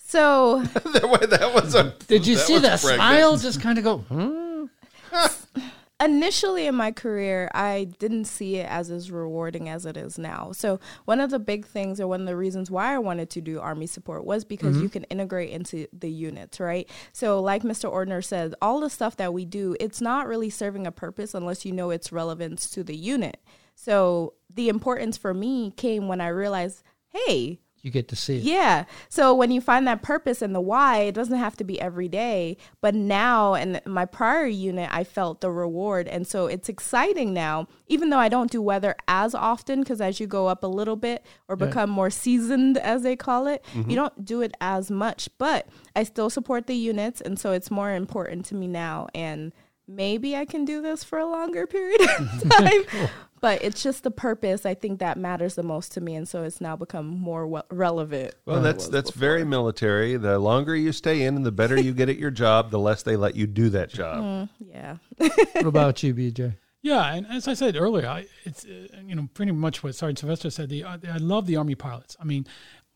So that, that was a. Did you that see was that pregnant. smile? Just kind of go, hmm? initially in my career, I didn't see it as as rewarding as it is now. So one of the big things, or one of the reasons why I wanted to do Army support, was because you can integrate into the units, right? So like Mr. Ordner said, all the stuff that we do, it's not really serving a purpose unless you know its relevance to the unit. So the importance for me came when I realized, hey, You get to see it. yeah. So when you find that purpose and the why, it doesn't have to be every day. But now, in my prior unit, I felt the reward. And so it's exciting now, even though I don't do weather as often, because as you go up a little bit or become more seasoned, as they call it, you mm-hmm. don't do it as much. But I still support the units. And so it's more important to me now. And maybe I can do this for a longer period of time. But it's just the purpose I think that matters the most to me, and so it's now become more we- relevant. Well, that's that's before. very military. The longer you stay in and the better you get at your job, the less they let you do that job. Mm, yeah. What about you, BJ? Yeah, and as I said earlier, I, it's uh, you know pretty much what Sergeant Sylvester said. The uh, I love the Army pilots. I mean,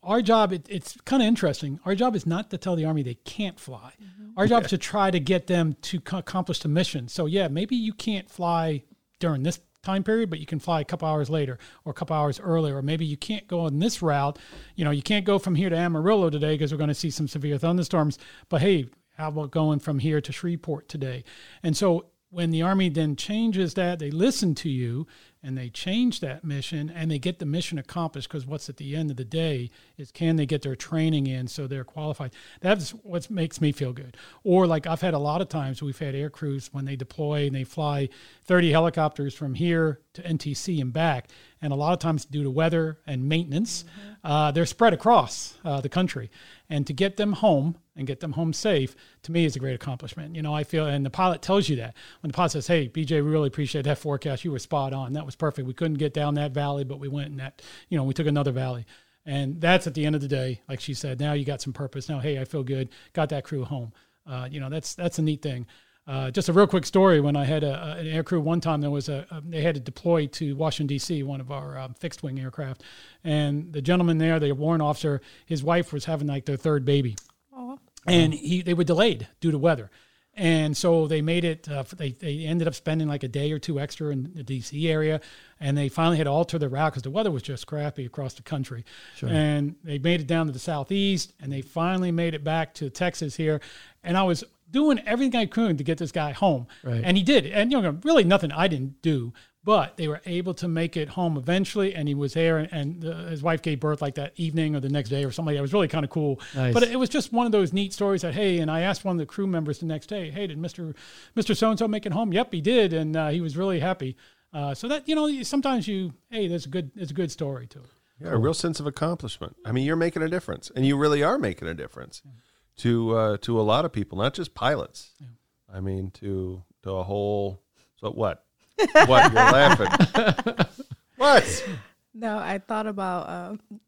our job it, it's kind of interesting. Our job is not to tell the Army they can't fly. Our job is to try to get them to co- accomplish the mission. So yeah, maybe you can't fly during this time period, but you can fly a couple hours later or a couple hours earlier. Or maybe you can't go on this route. You know, you can't go from here to Amarillo today because we're going to see some severe thunderstorms. But hey, how about going from here to Shreveport today? And so when the Army then changes that, they listen to you and they change that mission and they get the mission accomplished because what's at the end of the day is can they get their training in so they're qualified? That's what makes me feel good. Or like i've had a lot of times we've had air crews when they deploy and they fly 30 helicopters from here to ntc and back and a lot of times due to weather and maintenance uh, they're spread across uh, the country. And to get them home and get them home safe to me is a great accomplishment. You know i feel and the pilot tells you that. When the pilot says hey bj we really appreciate that forecast. You were spot on. That was perfect. We couldn't get down that valley but we went in that you know we took another valley. And that's at the end of the day like she said now you got some purpose. Now hey i feel good. Got that crew home. Uh, you know that's that's a neat thing uh, just a real quick story. When I had a, a- an air crew one time, there was a, a they had to deploy to Washington D.C. one of our um, fixed wing aircraft, and the gentleman there, the warrant officer, his wife was having like their third baby, and he they were delayed due to weather. And so they made it. Uh, they they ended up spending like a day or two extra in the D.C. area, and they finally had to alter their route because the weather was just crappy across the country. And they made it down to the southeast, and they finally made it back to Texas here. And I was doing everything I could to get this guy home, Right. and he did. And you know, really nothing I didn't do, but they were able to make it home eventually. And he was there, and, and uh, his wife gave birth like that evening or the next day or something. It was really kind of cool. Nice. But it was just one of those neat stories that hey, and I asked one of the crew members the next day, hey, did Mister Mister So and So make it home? Yep, he did, and uh, he was really happy. Uh, so that you know, sometimes you hey, there's a good there's a good story to it. Yeah, a real sense of accomplishment. I mean, you're making a difference, and you really are making a difference to uh, to a lot of people, not just pilots. I mean, to to a whole. So what? what you're laughing? what? No, I thought about um,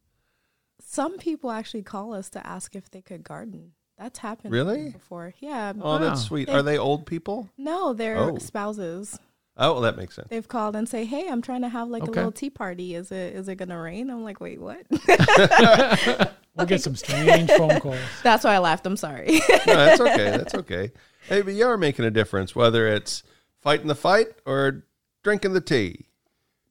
some people actually call us to ask if they could garden. That's happened Really? before. Yeah. Oh, that's sweet. Are they old people? No, they're Oh. spouses. Oh, well, that makes sense. They've called and say, "Hey, I'm trying to have like Okay. a little tea party. Is it is it gonna rain?" I'm like, "Wait, what?" We'll get some strange phone calls. That's why I laughed. I'm sorry. no, that's okay. That's okay. Hey, but you are making a difference, whether it's fighting the fight or drinking the tea.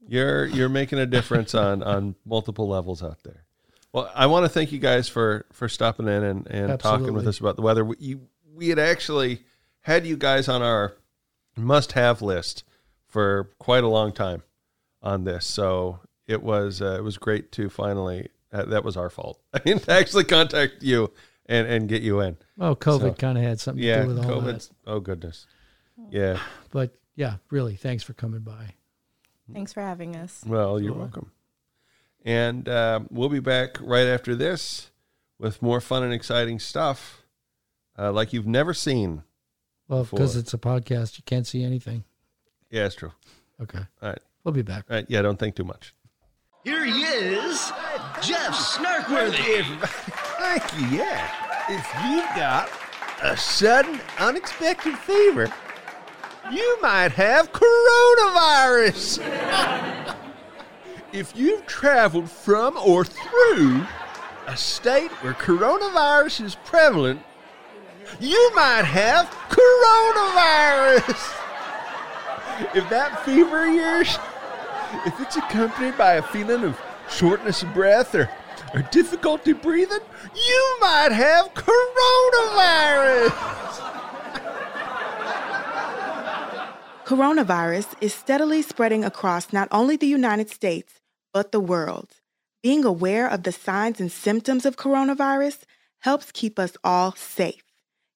You're you're making a difference on on multiple levels out there. Well, I want to thank you guys for for stopping in and, and talking with us about the weather. We, you, we had actually had you guys on our must have list for quite a long time on this, so it was uh, it was great to finally. Uh, that was our fault. I mean, to actually contact you and and get you in. Oh, COVID So- kind of had something Yeah, to do with all COVID. that. Oh goodness. Yeah. But yeah, really, thanks for coming by. Thanks for having us. Well, you're Sure. welcome. And um, we'll be back right after this with more fun and exciting stuff uh, like you've never seen. Well, because it's a podcast, you can't see anything. Yeah, it's true. Okay. All right. We'll be back. All right. Yeah, don't think too much. Here he is, Jeff Snarkworthy. Thank you, yeah. If you've got a sudden, unexpected fever, you might have coronavirus. if you've traveled from or through a state where coronavirus is prevalent, you might have coronavirus. If that fever of yours, if it's accompanied by a feeling of shortness of breath or, or difficulty breathing, you might have coronavirus. Coronavirus is steadily spreading across not only the United States, but the world. Being aware of the signs and symptoms of coronavirus helps keep us all safe.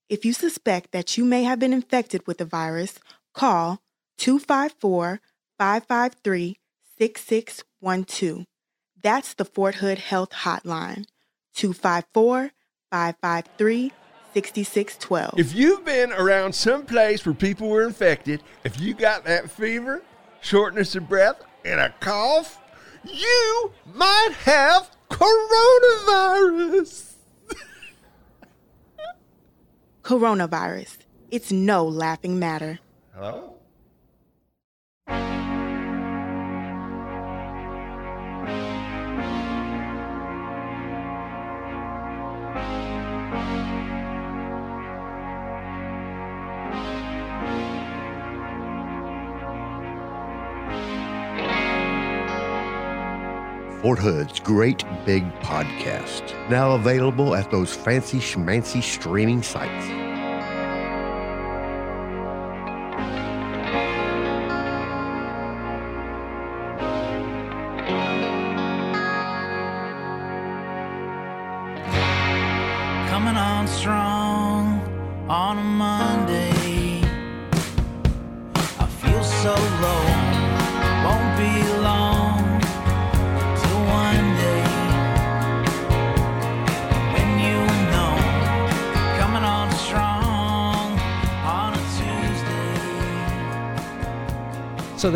If you suspect that you may have been infected with the virus, call 254 553 6612. That's the Fort Hood Health Hotline 254 553 6612. If you've been around some place where people were infected, if you got that fever, shortness of breath, and a cough, you might have coronavirus. Coronavirus. It's no laughing matter. Hello? Fort Hood's Great Big Podcast. Now available at those fancy schmancy streaming sites.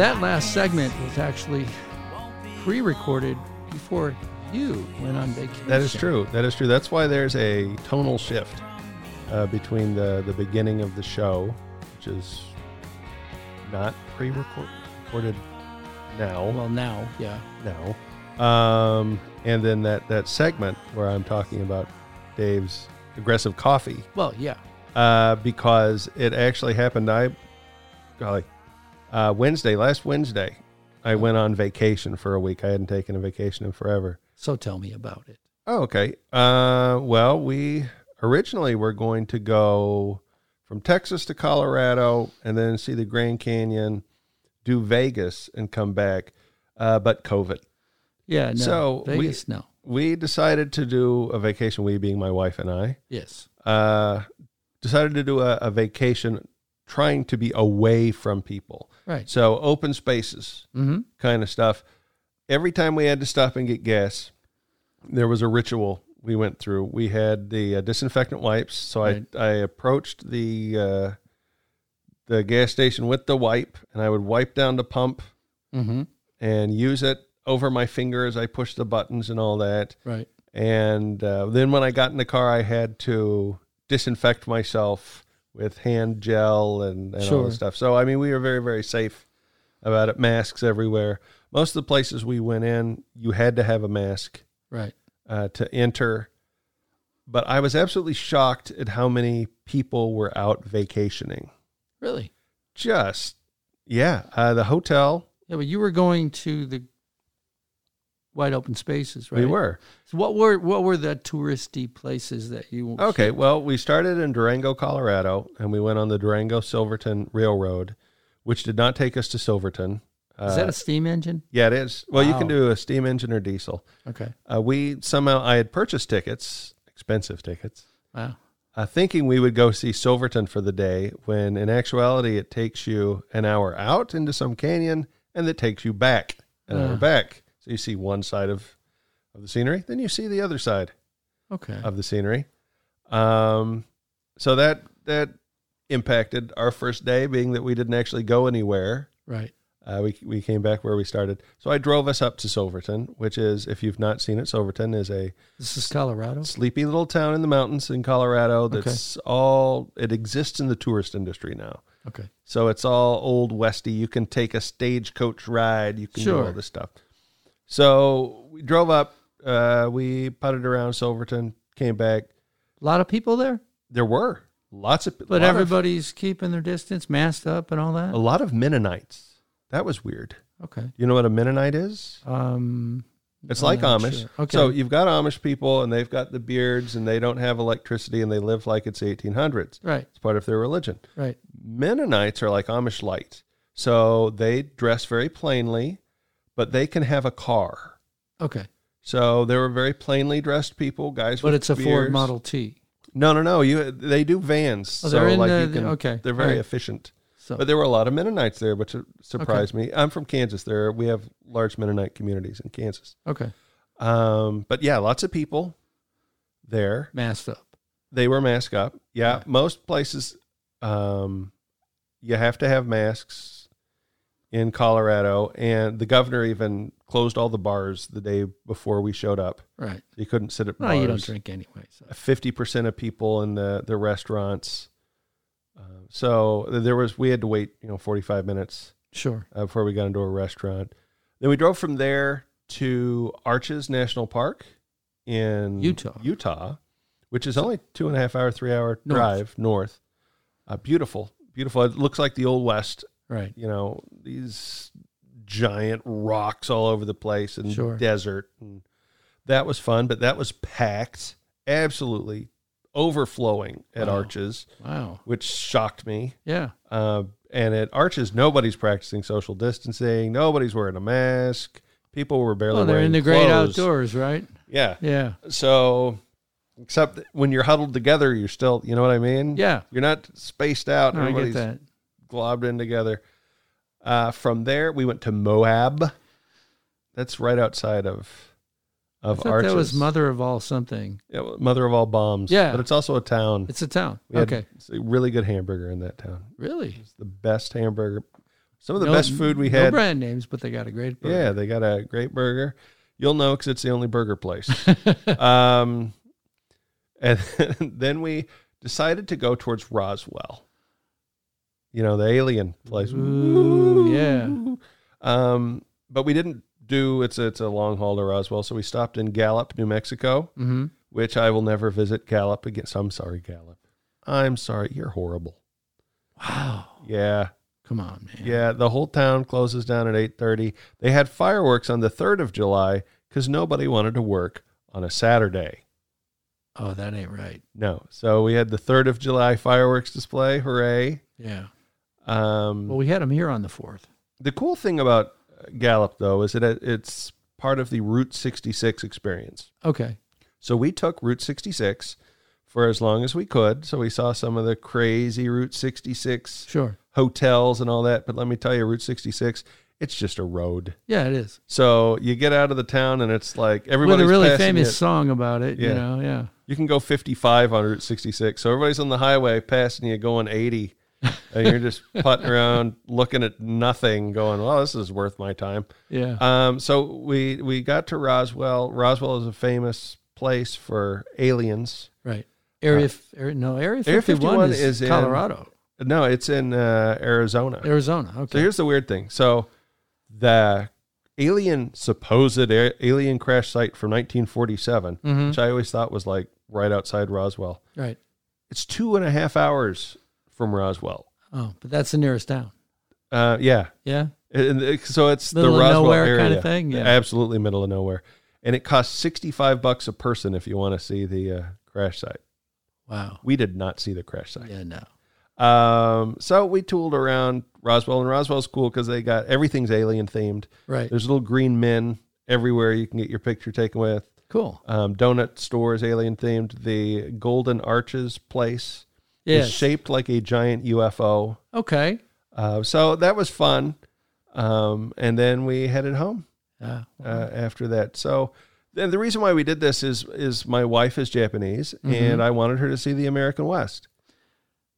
That last segment was actually pre-recorded before you went on vacation. That is true. That is true. That's why there's a tonal shift uh, between the, the beginning of the show, which is not pre recorded now. Well, now, yeah. Now. Um, and then that, that segment where I'm talking about Dave's aggressive coffee. Well, yeah. Uh, because it actually happened. I, golly, uh, Wednesday, last Wednesday, I went on vacation for a week. I hadn't taken a vacation in forever. So tell me about it. Oh, okay. Uh, well, we originally were going to go from Texas to Colorado and then see the Grand Canyon, do Vegas, and come back. Uh, but COVID. Yeah, no. So Vegas, we, no. We decided to do a vacation. We being my wife and I. Yes. Uh, decided to do a, a vacation, trying to be away from people. Right. So open spaces, Mhm. kind of stuff. Every time we had to stop and get gas, there was a ritual we went through. We had the uh, disinfectant wipes. So Right. I I approached the uh, the gas station with the wipe, and I would wipe down the pump Mhm. and use it over my finger as I pushed the buttons and all that. Right. And uh, then when I got in the car, I had to disinfect myself with hand gel and, and all Sure. this stuff. So, I mean, we were very, very safe about it. Masks everywhere. Most of the places we went in, you had to have a mask Right. uh, to enter. but I was absolutely shocked at how many people were out vacationing. Really? Just yeah, uh, the hotel. Yeah, but you were going to the wide open spaces, right? We were. So what were what were the touristy places that you? Okay, well, we started in Durango, Colorado, and we went on the Durango Silverton Railroad, which did not take us to Silverton. Is that a steam engine? Yeah, it is. Well, you can do a steam engine or diesel. Okay. Uh, we somehow I had purchased tickets, expensive tickets, Wow. uh, thinking we would go see Silverton for the day. When in actuality, it takes you an hour out into some canyon, and it takes you back an hour Ah. back. So you see one side of of the scenery, then you see the other side Okay. of the scenery. Um, so that that impacted our first day, being that we didn't actually go anywhere. Right. Uh, we we came back where we started. So I drove us up to Silverton, which is, if you've not seen it, Silverton is a This is Colorado. sleepy little town in the mountains in Colorado. That's all. It exists in the tourist industry now. Okay. So it's all old westy. You can take a stagecoach ride. You can do all this stuff. So we drove up. Uh, we putted around Silverton. Came back. A lot of people there, There were lots of, but lot of- everybody's keeping their distance, masked up, and all that. a lot of Mennonites. That was weird. Okay. You know what a Mennonite is? Um, It's I'm like Amish. sure. Okay. So you've got Amish people, and they've got the beards, and they don't have electricity, and they live like it's 1800s. Right. It's part of their religion. Right. Mennonites are like Amish light. So they dress very plainly, but they can have a car. Okay. So they were very plainly dressed people, guys. But it's a Ford. Model T. No, no, no. You they do vans. Oh, they're so in like you can, okay. They're very right. efficient. So- but there were a lot of Mennonites there, which surprised me. I'm from Kansas. There we have large Mennonite communities in Kansas. Okay. Um, but yeah, lots of people there. Masked up. They were masked up. Yeah, most places, um, you have to have masks in Colorado, and the governor even closed all the bars the day before we showed up. Right. You couldn't sit at Well, bars. you don't drink anyway. So. Fifty percent of people in the the restaurants. Uh, so there was we had to wait, you know, forty five minutes. Sure. Uh, before we got into a restaurant. Then we drove from there to Arches National Park in Utah. Utah, which is only two and a half hour, three hour North. drive north. Uh, beautiful, beautiful. It looks like the old west. Right. You know these giant rocks all over the place and Sure. desert, and that was fun. But that was packed, absolutely overflowing at Wow. Arches. Wow. which shocked me. Yeah. Uh, and at Arches, nobody's practicing social distancing. Nobody's wearing a mask. People were barely. Well, they're wearing in the great outdoors, right? Yeah. Yeah. So, except when you're huddled together, you're still. You know what I mean? Yeah. You're not spaced out. No, I get that. Globbed in together. Uh, from there, we went to Moab. That's right outside of of Arches. that was mother of all something. Yeah, mother of all bombs. Yeah. but it's also a town. It's a town. We had Okay. a really good hamburger in that town. Really? It's the best hamburger. Some of the No- best food we had. no brand names, but they got a great burger. Yeah, they got a great burger. You'll know because it's the only burger place. um, and then we decided to go towards Roswell. You know, the alien place. Ooh, yeah. Um, but we didn't do it's a, it's a long haul to Roswell, so we stopped in Gallup, New Mexico, Mhm. which I will never visit Gallup again. So I'm sorry, Gallup. I'm sorry, you're horrible. Wow. Yeah. Come on, man. Yeah, the whole town closes down at 8:30. They had fireworks on the 3rd of July cuz nobody wanted to work on a Saturday. Oh, that ain't right. No. So we had the 3rd of July fireworks display. Hooray. Yeah. Um Well, we had them here on the fourth. the cool thing about Gallup though is that it's part of the Route 66 experience. Okay. So we took Route 66 for as long as we could. So we saw some of the crazy Route 66 Sure. hotels and all that. But let me tell you, Route 66, it's just a road. Yeah, it is. So you get out of the town and it's like everybody's With a really famous it. song about it, you Yeah. know, yeah. You can go 55 on Route 66. So everybody's on the highway passing you going 80. and you're just putting around looking at nothing going, well, this is worth my time. Yeah. Um, so we we got to Roswell. Roswell is a famous place for aliens. Right. Area, Uh, f- area no, Area 51, Area 51 is, is in- Colorado. No, it's in uh, Arizona. Arizona. Okay. So here's the weird thing. So the alien supposed alien crash site from 1947, Mhm. which I always thought was like right outside Roswell. Right. It's two and a half hours from Roswell. Oh, but that's the nearest town. Uh, yeah, Yeah. And it- so it's Middle the of Roswell nowhere area. kind of thing? Yeah. absolutely middle of nowhere. And it costs sixty five bucks a person if you want to see the uh, crash site. Wow. We did not see the crash site. Yeah, no. Um, so we tooled around Roswell, and Roswell's cool because they got everything's alien themed. Right. There's little green men everywhere you can get your picture taken with. Cool. Um, donut stores alien themed. The Golden Arches place Yes. is shaped like a giant UFO. Okay. Uh, so that was fun. Um, and then we headed home Yeah. uh, after that. So and the reason why we did this is is my wife is Japanese, Mhm. and I wanted her to see the American West.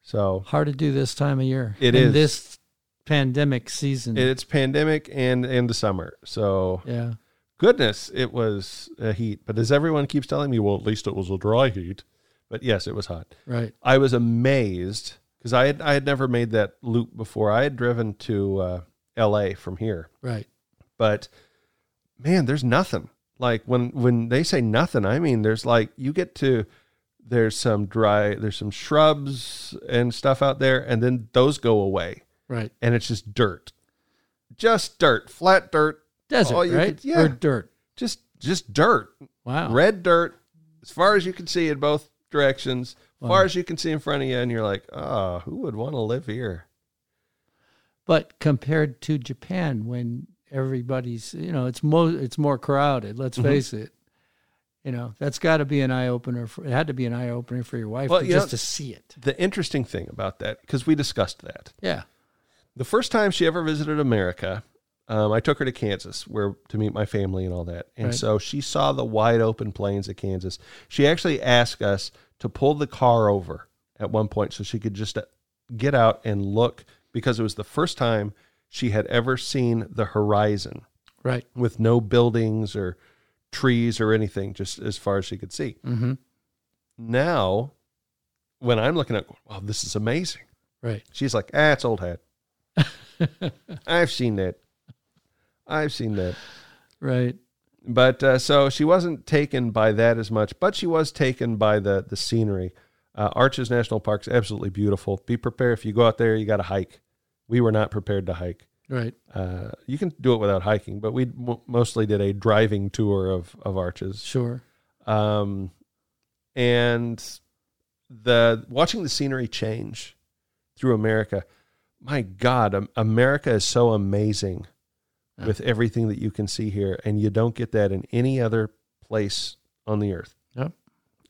So Hard to do this time of year. It In is. this pandemic season. it's pandemic and in the summer. So yeah. goodness, it was a heat. But as everyone keeps telling me, well, at least it was a dry heat. But yes, it was hot. Right. I was amazed because I had I had never made that loop before. I had driven to uh, L.A. from here, Right. but man, there's nothing. Like when when they say nothing, I mean there's like you get to there's some dry there's some shrubs and stuff out there, and then those go away, Right. and it's just dirt, just dirt, flat dirt, Desert, right? could- yeah, Or dirt. just just dirt. Wow. Red dirt, as far as you can see in both directions, as Wow. far as you can see in front of you, and you're like, oh, who would want to live here? But compared to Japan, when everybody's, you know, it's mo it's more crowded. Let's Mhm. face it. You know, that's got to be an eye opener. For, it had to be an eye opener for your wife Well, to, you just know, to see it. The interesting thing about that, because we discussed that, Yeah. the first time she ever visited America, um, I took her to Kansas where to meet my family and all that. And Right. so she saw the wide open plains of Kansas. She actually asked us to pull the car over at one point so she could just uh, get out and look because it was the first time she had ever seen the horizon Right. with no buildings or trees or anything, just as far as she could see. Mm-hmm. Now, when I'm looking at, wow, this is amazing. Right. She's like, ah, it's old hat. I've seen that. I've seen that. Right. But uh, so she wasn't taken by that as much, but she was taken by the the scenery. Uh, Arches National Park is absolutely beautiful. Be prepared if you go out there, you got to hike. We were not prepared to hike. Right. Uh, you can do it without hiking, but we m- mostly did a driving tour of of Arches. Sure. Um, and the watching the scenery change through America, my God, America is so amazing Yeah. with everything that you can see here, and you don't get that in any other place on the earth. Yep.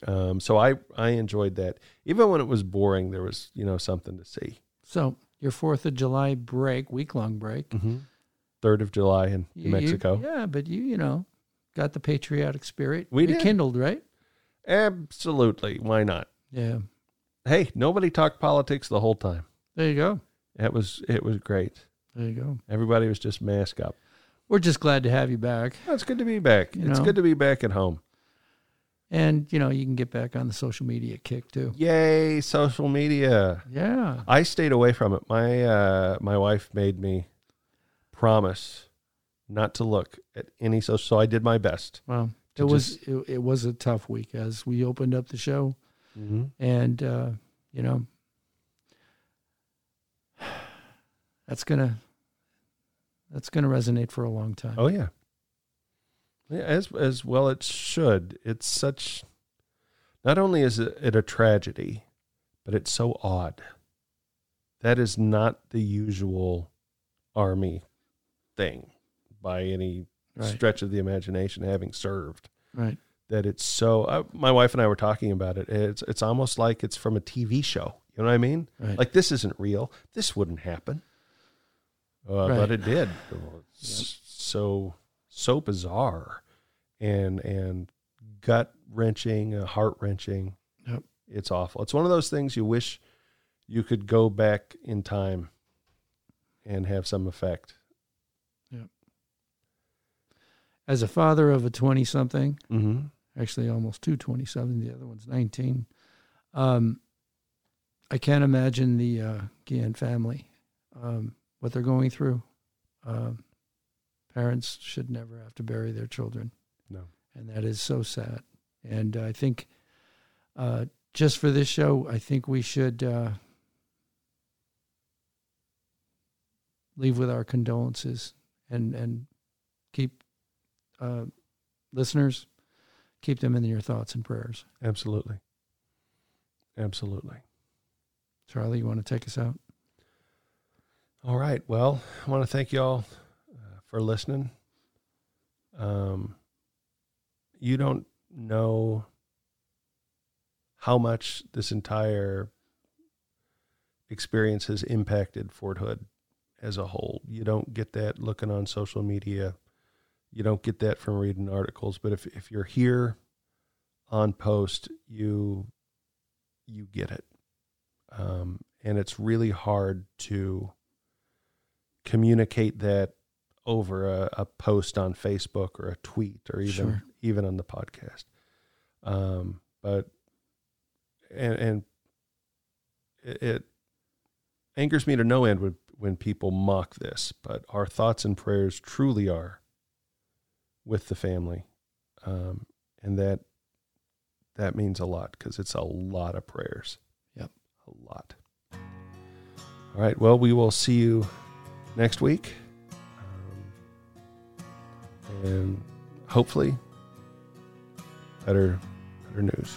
Um, so I I enjoyed that, even when it was boring. There was you know something to see. So your Fourth of July break, week long break. Mm-hmm. Third of July in you- you- Mexico. yeah, but you you know got the patriotic spirit. We did. rekindled, right? Absolutely, why not? Yeah. Hey, nobody talked politics the whole time. There you go. It was it was great. There you go. Everybody was just mask up. We're just glad to have you back. Oh, it's good to be back. You it's know. good to be back at home. And you know, you can get back on the social media kick too. Yay, social media. Yeah. I stayed away from it. My uh my wife made me promise not to look at any social so I did my best. Well, it to was it, it was a tough week as we opened up the show, Mhm. and uh, you know that's gonna that's gonna resonate for a long time. Oh yeah. Yeah, as as well it should. It's such not only is it it a tragedy, but it's so odd. That is not the usual army thing by any Right. stretch of the imagination having served. Right. That it's so uh, my wife and I were talking about it. It's it's almost like it's from a TV show. You know what I mean? Right. Like this isn't real. This wouldn't happen. Uh, Right. But it did. So so bizarre, and and gut wrenching, uh, heart wrenching. Yep. It's awful. It's one of those things you wish you could go back in time and have some effect. Yep. As a father of a twenty-something, Mm-hmm. actually almost two 27 the other one's 19 um, i can't imagine the uh, Guillen family um, what they're going through um, parents should never have to bury their children No. and that is so sad and i think uh, just for this show, I think we should uh, leave with our condolences and and keep uh, listeners keep them in your thoughts and prayers. Absolutely. Absolutely. Charlie, you want to take us out? All right. Well, I want to thank you all uh, for listening. Um, you don't know how much this entire experience has impacted Fort Hood as a whole. You don't get that looking on social media. You don't get that from reading articles. But if, if you're here on post, you you get it. Um, and it's really hard to communicate that over a, a, post on Facebook or a tweet or even sure. even on the podcast. Um, but and and it, it, angers me to no end when when people mock this. But our thoughts and prayers truly are with the family, um, and that that means a lot because it's a lot of prayers. Yep, a lot. All right. Well, we will see you next week. Um, and hopefully, better, better news.